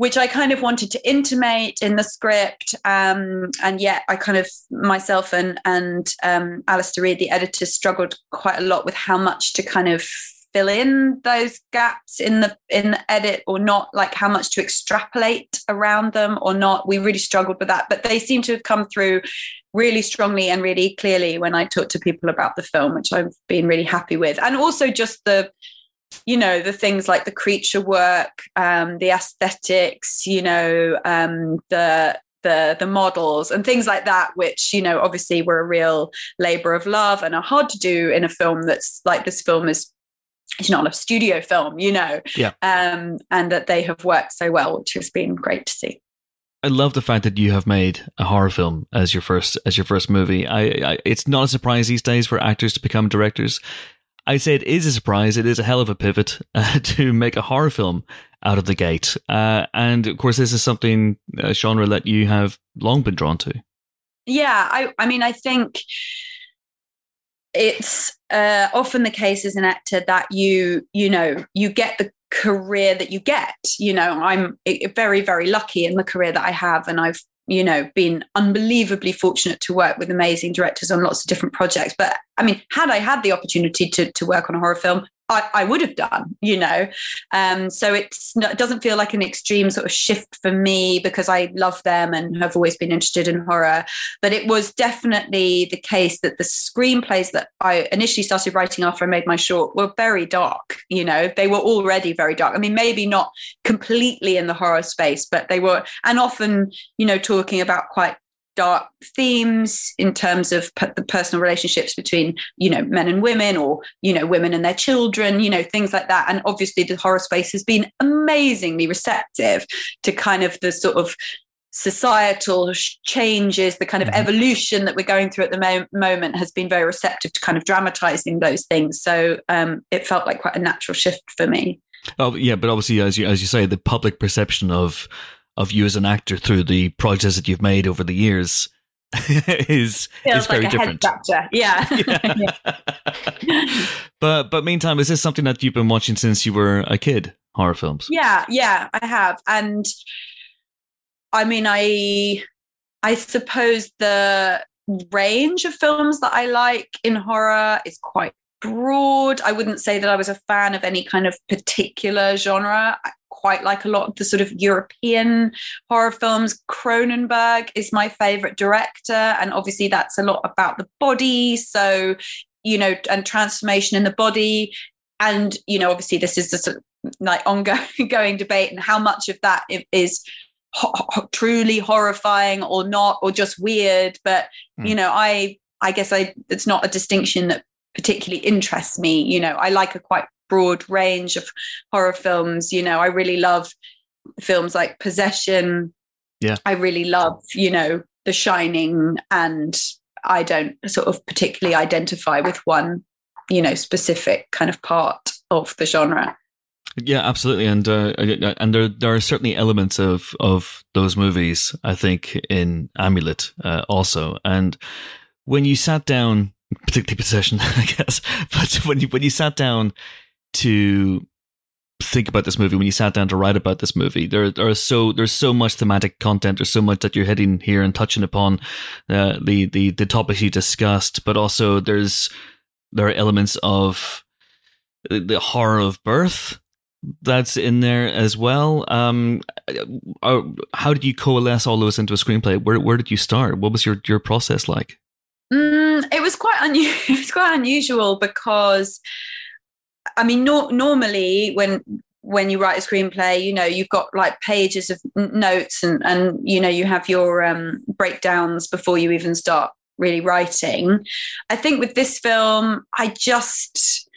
which I kind of wanted to intimate in the script. Um, and yet I kind of myself and and um, Alistair Reid, the editor, struggled quite a lot with how much to kind of fill in those gaps in the in the edit or not like how much to extrapolate around them or not we really struggled with that but they seem to have come through really strongly and really clearly when i talk to people about the film which i've been really happy with and also just the you know the things like the creature work um, the aesthetics you know um, the the the models and things like that which you know obviously were a real labor of love and are hard to do in a film that's like this film is it's not a studio film, you know, yeah. um, and that they have worked so well, which has been great to see. I love the fact that you have made a horror film as your first as your first movie. I, I it's not a surprise these days for actors to become directors. I'd say it is a surprise. It is a hell of a pivot uh, to make a horror film out of the gate. Uh, and of course, this is something a genre that you have long been drawn to. Yeah, I, I mean, I think it's uh, often the case as an actor that you you know you get the career that you get you know i'm very very lucky in the career that i have and i've you know been unbelievably fortunate to work with amazing directors on lots of different projects. But i mean had i had the opportunity to to work on a horror film I, I would have done, you know. Um, so it's it doesn't feel like an extreme sort of shift for me because I love them and have always been interested in horror. But it was definitely the case that the screenplays that I initially started writing after I made my short were very dark. You know, they were already very dark. I mean, maybe not completely in the horror space, but they were, and often, you know, talking about quite dark themes in terms of the personal relationships between you know men and women or you know women and their children you know things like that. And obviously the horror space has been amazingly receptive to kind of the sort of societal changes the kind of mm-hmm. evolution that we're going through at the mo- moment has been very receptive to kind of dramatizing those things. So um, it felt like quite a natural shift for me. Oh yeah but obviously as you as you say the public perception of of you as an actor through the projects that you've made over the years is Feels is very like different. Yeah. yeah. but but meantime, is this something that you've been watching since you were a kid? Horror films. Yeah, yeah, I have, and I mean, I I suppose the range of films that I like in horror is quite broad. I wouldn't say that I was a fan of any kind of particular genre. I quite like a lot of the sort of European horror films. Cronenberg is my favorite director, and obviously that's a lot about the body. So, you know, and transformation in the body. And, you know, obviously this is a sort of like ongoing debate and how much of that is ho- ho- truly horrifying or not or just weird but mm. you know i i guess i it's not a distinction that particularly interests me. You know, I like a quite broad range of horror films. You know, I really love films like Possession. Yeah. I really love, you know, The Shining and I don't sort of particularly identify with one, you know, specific kind of part of the genre. Yeah, absolutely, and uh, and there there are certainly elements of of those movies. I think in Amulet uh, also, and when you sat down particularly possession, I guess. But when you when you sat down to think about this movie when you sat down to write about this movie? There, are so there's so much thematic content. There's so much that you're hitting here and touching upon uh, the the the topics you discussed, but also there's there are elements of the horror of birth that's in there as well. Um, uh, how did you coalesce all those into a screenplay? Where where did you start? What was your your process like? Mm, it was quite unusual. it was quite unusual because, I mean, no- normally when when you write a screenplay, you know, you've got like pages of notes and and you know you have your um, breakdowns before you even start really writing. I think with this film, I just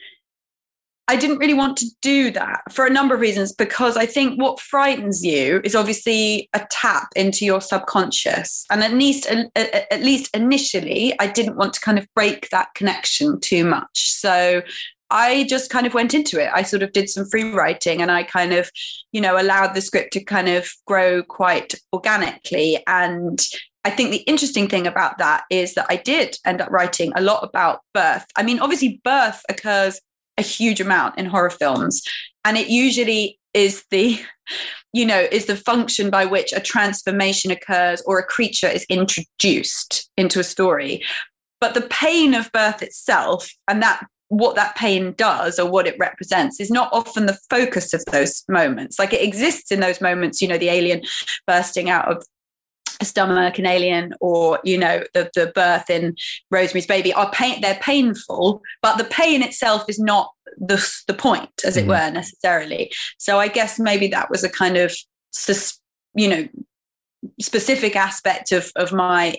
I didn't really want to do that for a number of reasons because I think what frightens you is obviously a tap into your subconscious. And at least at least initially I didn't want to kind of break that connection too much. So I just kind of went into it. I sort of did some free writing and I kind of you know allowed the script to kind of grow quite organically. And I think the interesting thing about that is that I did end up writing a lot about birth. I mean, obviously, birth occurs a huge amount in horror films. And it usually is the you know is the function by which a transformation occurs or a creature is introduced into a story. But the pain of birth itself and that what that pain does or what it represents is not often the focus of those moments. Like it exists in those moments you know the alien bursting out of stomach an alien or you know the, the birth in rosemary's baby are pain they're painful but the pain itself is not the, the point as it mm. were necessarily so i guess maybe that was a kind of you know specific aspect of of my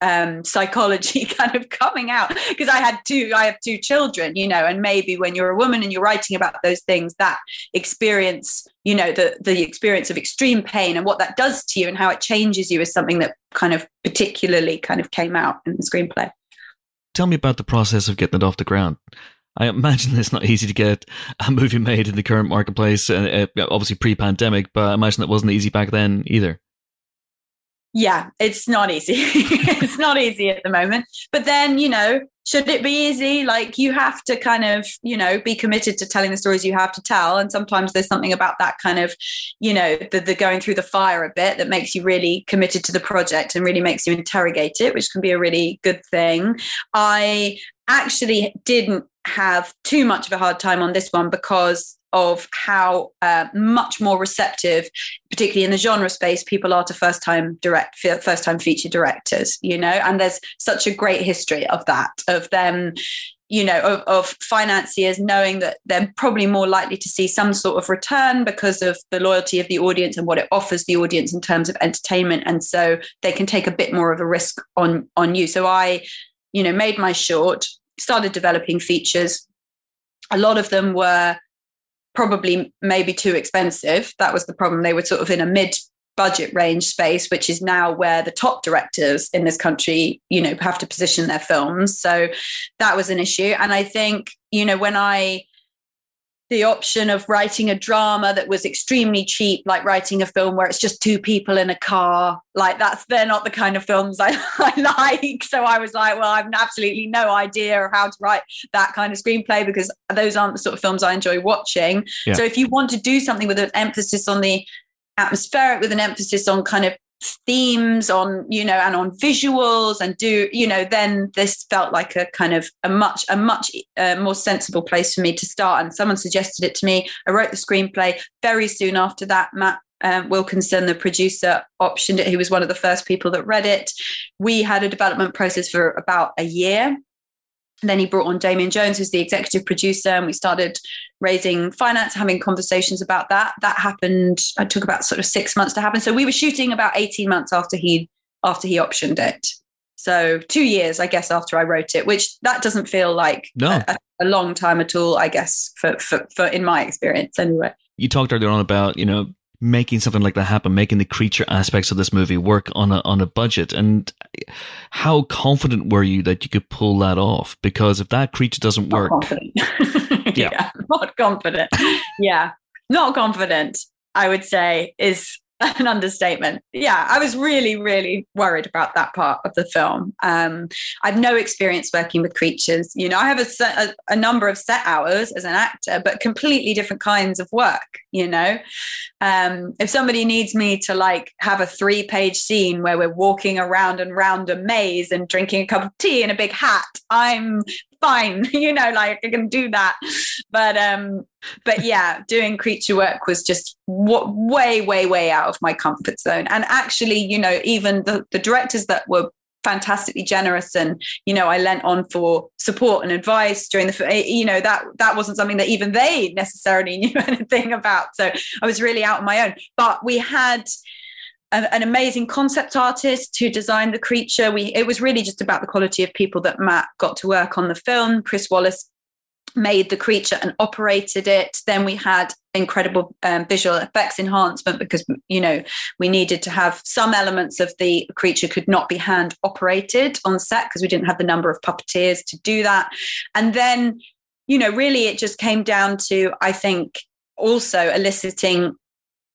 um, psychology kind of coming out because I had two I have two children you know and maybe when you're a woman and you're writing about those things that experience you know the the experience of extreme pain and what that does to you and how it changes you is something that kind of particularly kind of came out in the screenplay. Tell me about the process of getting it off the ground. I imagine it's not easy to get a movie made in the current marketplace, uh, uh obviously pre-pandemic, but I imagine that wasn't easy back then either yeah, it's not easy. it's not easy at the moment. But then, you know, should it be easy? Like you have to kind of, you know, be committed to telling the stories you have to tell. And sometimes there's something about that kind of, you know, the, the going through the fire a bit that makes you really committed to the project and really makes you interrogate it, which can be a really good thing. I actually didn't have too much of a hard time on this one because of how uh, much more receptive, particularly in the genre space, people are to first time direct, first time feature directors, you know, and there's such a great history of that, of them, you know, of, of financiers knowing that they're probably more likely to see some sort of return because of the loyalty of the audience and what it offers the audience in terms of entertainment. And so they can take a bit more of a risk on, on you. So I, you know, made my short, started developing features. A lot of them were probably maybe too expensive. That was the problem. They were sort of in a mid budget range space, which is now where the top directors in this country, you know, have to position their films. So that was an issue. And I think, you know, when I the option of writing a drama that was extremely cheap, like writing a film where it's just two people in a car. Like that's they're not the kind of films I, I like. So I was like, well, I've absolutely no idea how to write that kind of screenplay because those aren't the sort of films I enjoy watching. Yeah. So if you want to do something with an emphasis on the atmospheric, with an emphasis on kind of themes on you know and on visuals and do you know then this felt like a kind of a much a much uh, more sensible place for me to start and someone suggested it to me i wrote the screenplay very soon after that matt um, Wilkinson, the producer, optioned it. He was one of the first people that read it. We had a development process for about a year. And then he brought on Damian Jones, who's the executive producer, and we started raising finance, having conversations about that. That happened. It took about sort of six months to happen. So we were shooting about eighteen months after he after he optioned it. So two years, I guess, after I wrote it, which that doesn't feel like no. a, a long time at all. I guess for, for for in my experience, anyway. You talked earlier on about you know making something like that happen, making the creature aspects of this movie work on a on a budget. And how confident were you that you could pull that off? Because if that creature doesn't not work, yeah. yeah, not confident. yeah, not confident. I would say is an understatement. Yeah, I was really, really worried about that part of the film. Um, I've no experience working with creatures. You know, I have a, a, a, number of set hours as an actor, but completely different kinds of work. You know, um, if somebody needs me to like have a three page scene where we're walking around and round a maze and drinking a cup of tea in a big hat, I'm fine you know like i can do that. But um but yeah doing creature work was just w- way way way out of my comfort zone. And actually you know even the, the directors that were fantastically generous and you know i lent on for support and advice during the eh, you know that that wasn't something that even they necessarily knew anything about. So i was really out on my own. But we had an, amazing concept artist who designed the creature. We it was really just about the quality of people that Matt got to work on the film. Chris Wallace made the creature and operated it. Then we had incredible um, visual effects enhancement because you know we needed to have some elements of the creature could not be hand operated on set because we didn't have the number of puppeteers to do that. And then you know really it just came down to I think also eliciting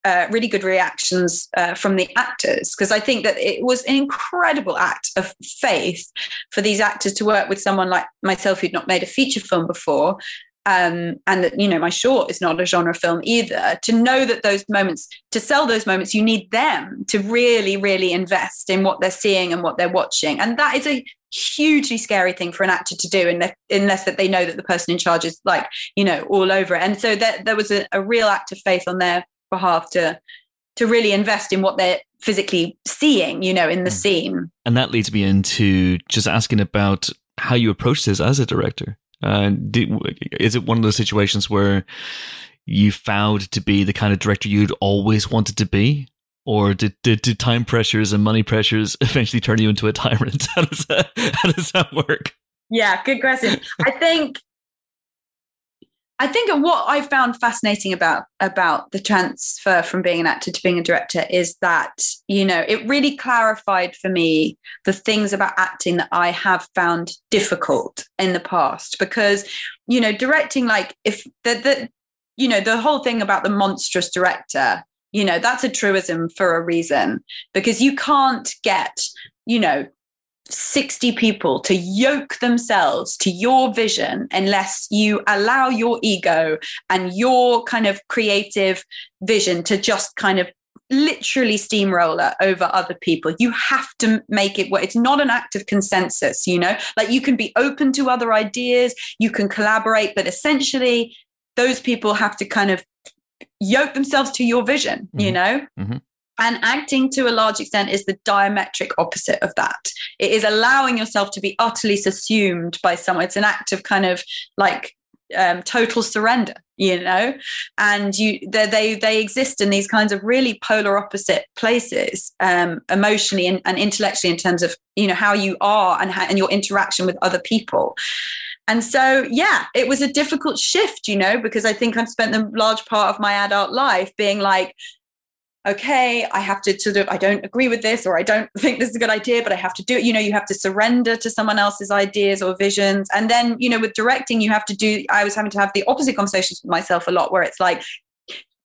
uh, really good reactions uh, from the actors because I think that it was an incredible act of faith for these actors to work with someone like myself who'd not made a feature film before. Um, and that you know my short is not a genre film either to know that those moments to sell those moments you need them to really really invest in what they're seeing and what they're watching and that is a hugely scary thing for an actor to do unless, unless that they know that the person in charge is like you know all over it and so that there was a, a real act of faith on their behalf to to really invest in what they're physically seeing, you know, in the hmm. scene. And that leads me into just asking about how you approach this as a director. Uh, did, is it one of those situations where you found to be the kind of director you'd always wanted to be? Or did, did, did time pressures and money pressures eventually turn you into a tyrant? How does that, how does that work? Yeah, good question. I think I think what I found fascinating about about the transfer from being an actor to being a director is that you know it really clarified for me the things about acting that I have found difficult in the past. Because you know directing like if the the you know the whole thing about the monstrous director you know that's a truism for a reason. Because you can't get you know 60 people to yoke themselves to your vision unless you allow your ego and your kind of creative vision to just kind of literally steamroller over other people. You have to make it work. It's not an act of consensus, you know, like you can be open to other ideas, you can collaborate, but essentially, those people have to kind of yoke themselves to your vision, mm-hmm. you know? Mm-hmm. And acting to a large extent is the diametric opposite of that. It is allowing yourself to be utterly subsumed by someone. It's an act of kind of like um, total surrender, you know, and you they, they exist in these kinds of really polar opposite places, um, emotionally and, and intellectually, in terms of you know how you are and how, and your interaction with other people. And so, yeah, it was a difficult shift, you know, because I think I've spent the large part of my adult life being like, okay, I have to sort of, I don't agree with this, or I don't think this is a good idea, but I have to do it. You know, you have to surrender to someone else's ideas or visions. And then, you know, with directing, you have to do, I was having to have the opposite conversations with myself a lot, where it's like,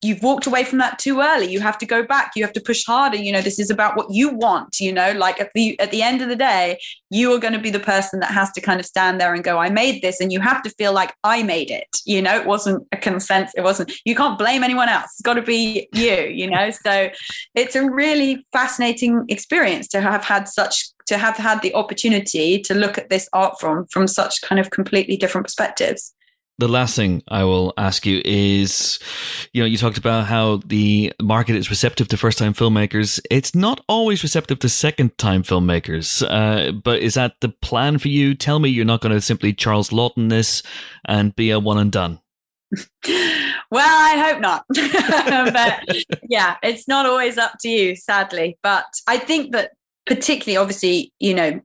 you've walked away from that too early. You have to go back. You have to push harder. You know this is about what you want you know? Like at the at the end of the day you are going to be the person that has to kind of stand there and go i made this and you have to feel like i made it you know? It wasn't a consent it wasn't you can't blame anyone else. It's got to be you you know? So it's a really fascinating experience to have had such to have had the opportunity to look at this art form from such kind of completely different perspectives the last thing I will ask you is, you know, you talked about how the market is receptive to first time filmmakers. It's not always receptive to second time filmmakers. Uh, but is that the plan for you? Tell me you're not going to simply Charles Laughton this and be a one and done. well, I hope not. but yeah, it's not always up to you, sadly. But I think that particularly, obviously, you know,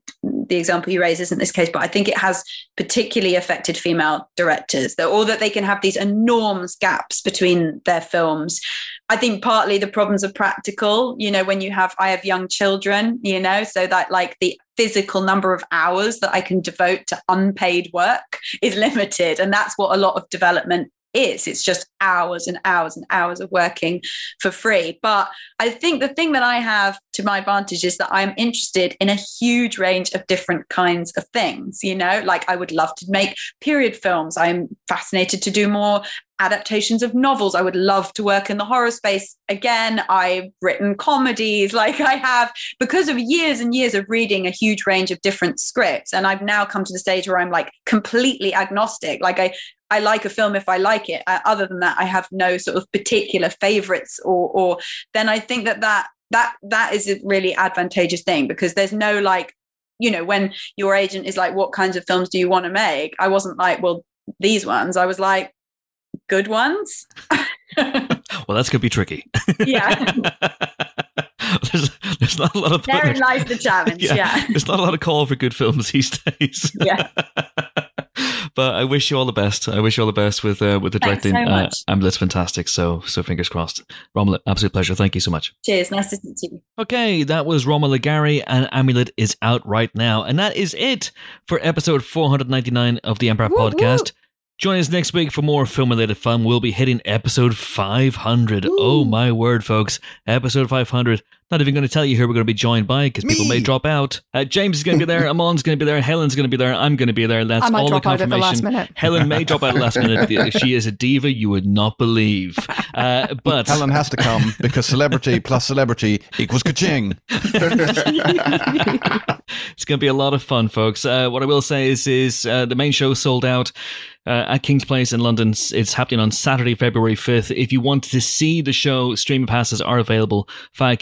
the example you raise isn't this case, but I think it has particularly affected female directors, that, or that they can have these enormous gaps between their films. I think partly the problems are practical, you know, when you have, I have young children, you know, so that like the physical number of hours that I can devote to unpaid work is limited. And that's what a lot of development is. It's just hours and hours and hours of working for free. But I think the thing that I have to my advantage is that I'm interested in a huge range of different kinds of things. You know, like I would love to make period films. I'm fascinated to do more adaptations of novels. I would love to work in the horror space again. I've written comedies, like I have, because of years and years of reading a huge range of different scripts. And I've now come to the stage where I'm like completely agnostic. Like I, I like a film if I like it. Uh, other than that, I have no sort of particular favorites, or, or then I think that that that that is a really advantageous thing because there's no like, you know, when your agent is like, "What kinds of films do you want to make?" I wasn't like, "Well, these ones." I was like, "Good ones." well, that's gonna be tricky. Yeah. there's, there's not a lot of Therein lies the challenge. Yeah. yeah. There's not a lot of call for good films these days. Yeah. but I wish you all the best. I wish you all the best with uh, with the Thanks directing. so. Uh, Amulet's fantastic. So so fingers crossed. Romola, absolute pleasure. Thank you so much. Cheers. Nice to meet you. Okay, that was Romola Garai, and Amulet is out right now, and that is it for episode 499 of the Empire Woo, woo. Podcast. Join us next week for more film related fun. We'll be hitting episode 500. Oh my word, folks. Episode 500. Not even going to tell you who we're going to be joined by because people may drop out. Uh, James is going to be there. Amon's going to be there. Helen's going to be there. I'm going to be there. That's I might all the drop out at the confirmation. last minute. Helen may drop out at the last minute. She is a diva you would not believe. Uh, but Helen has to come because celebrity plus celebrity equals ka-ching. it's going to be a lot of fun, folks. Uh, what I will say is, is uh, the main show sold out uh, at Kings Place in London. It's happening on Saturday, February 5th. If you want to see the show, streaming passes are available via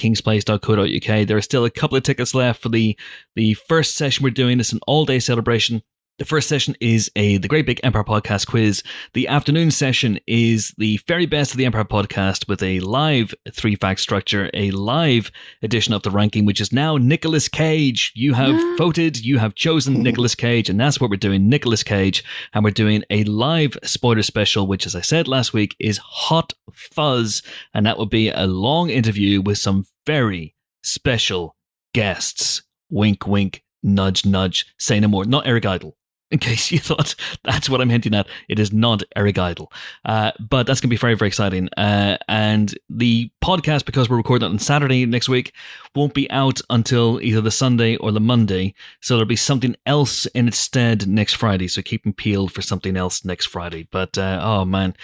There are still a couple of tickets left for the, the first session we're doing. It's an all day celebration. The first session is a the Great Big Empire Podcast quiz. The afternoon session is the very best of the Empire Podcast with a live three fact structure, a live edition of the ranking, which is now Nicolas Cage. You have voted, you have chosen Nicolas Cage, and that's what we're doing, Nicolas Cage. And we're doing a live spoiler special, which, as I said last week, is Hot Fuzz. And that will be a long interview with some very special guests. Wink, wink, nudge, nudge. Say no more. Not Eric Idle in case you thought that's what I'm hinting at. It is not Eric Idle. Uh, but that's going to be very, very exciting. Uh, and the podcast, because we're recording it on Saturday next week, won't be out until either the Sunday or the Monday. So there'll be something else in its stead next Friday. So keep them peeled for something else next Friday. But uh, oh, man.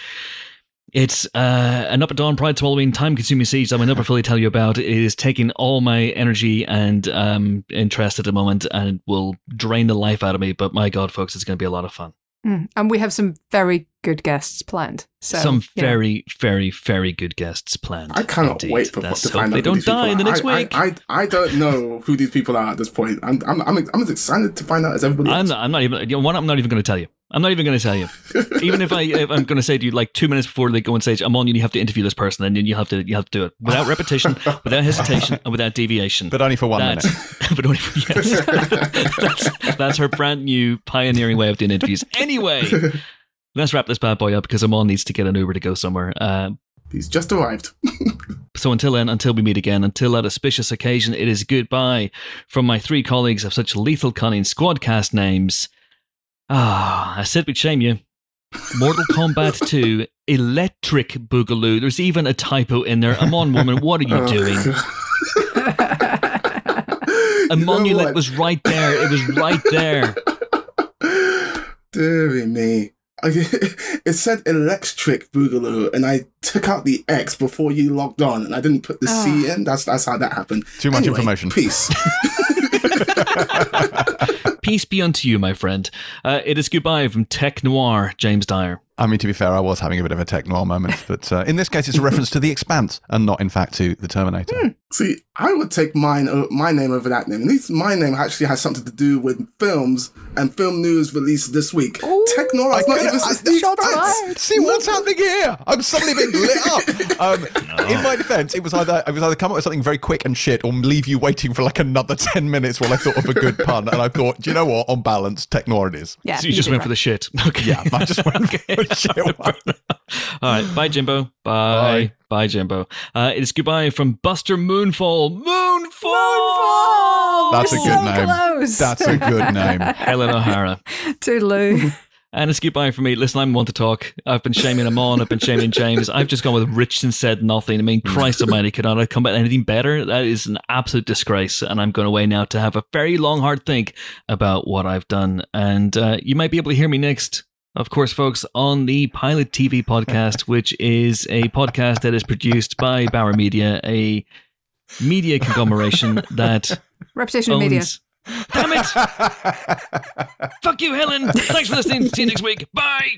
It's uh, an up and down pride swallowing time consuming siege that I'll never fully tell you about. It is taking all my energy and um, interest at the moment and will drain the life out of me. But my God, folks, it's going to be a lot of fun. Mm. And we have some very good guests planned. So Some you know. very, very, very good guests planned. I cannot Indeed. wait for Let's to hope find out they don't these die in the next I, week. I, I, I don't know who these people are at this point. I'm I'm I'm, I'm as excited to find out as everybody I'm not, I'm not even. You know, one, I'm not even going to tell you. I'm not even going to tell you. even if I, if I'm going to say to you like two minutes before they go on stage, I'm on. You You have to interview this person, and then you have to, you have to do it without repetition, without hesitation, and without deviation. But only for one minute. But only for, yes. that's, that's her brand new pioneering way of doing interviews. Anyway, let's wrap this bad boy up because Amon needs to get an Uber to go somewhere. Uh, He's just arrived. so until then, until we meet again, until that auspicious occasion, it is goodbye from my three colleagues of such lethal cunning squadcast names. Ah, I said we'd shame you. Mortal Kombat 2, Electric Boogaloo. There's even a typo in there. Amon, woman, what are you Oh, doing? You A know monument was right there. It was right there. Deary me. I- It said electric boogaloo, and I took out the X before you logged on, and I didn't put the C Ah. in. That's that's how that happened. Too much Anyway, information. Peace. Peace be unto you, my friend. Uh, it is goodbye from Tech Noir, James Dyer. I mean, to be fair, I was having a bit of a tech noir moment, but uh, in this case, it's a reference to The Expanse and not, in fact, to The Terminator. See, I would take mine o- my name over that name. At least my name actually has something to do with films and film news released this week. Tech Noir is not even I- it's the shots Expanse. See what's happening here? I'm suddenly being lit up. Um, In my defense, it was either I was either come up with something very quick and shit, or leave you waiting for like another ten minutes while I thought of a good pun. And I thought, do you know what? On balance, tech noir it is. Yeah, so you just went right. for the shit. Okay. Yeah, I just went for the shit one. All right. Bye, Jimbo. Bye. Bye, Jimbo. Uh, it is goodbye from Buster Moonfall. Moonfall! That's a We're good so name. Close. That's a good name. Helen O'Hara. Toodaloo. And it's goodbye for me. Listen, I'm one to talk. I've been shaming him on. I've been shaming James. I've just gone with Ritchson said nothing. I mean, Christ Almighty, could not have come out anything better? That is an absolute disgrace. And I'm going away now to have a very long, hard think about what I've done. And uh, you might be able to hear me next of course, folks, on the Pilot TV podcast, which is a podcast that is produced by Bauer Media, a media conglomeration that Reputation of media. Damn it! Fuck you, Helen. Thanks for listening. See you next week. Bye.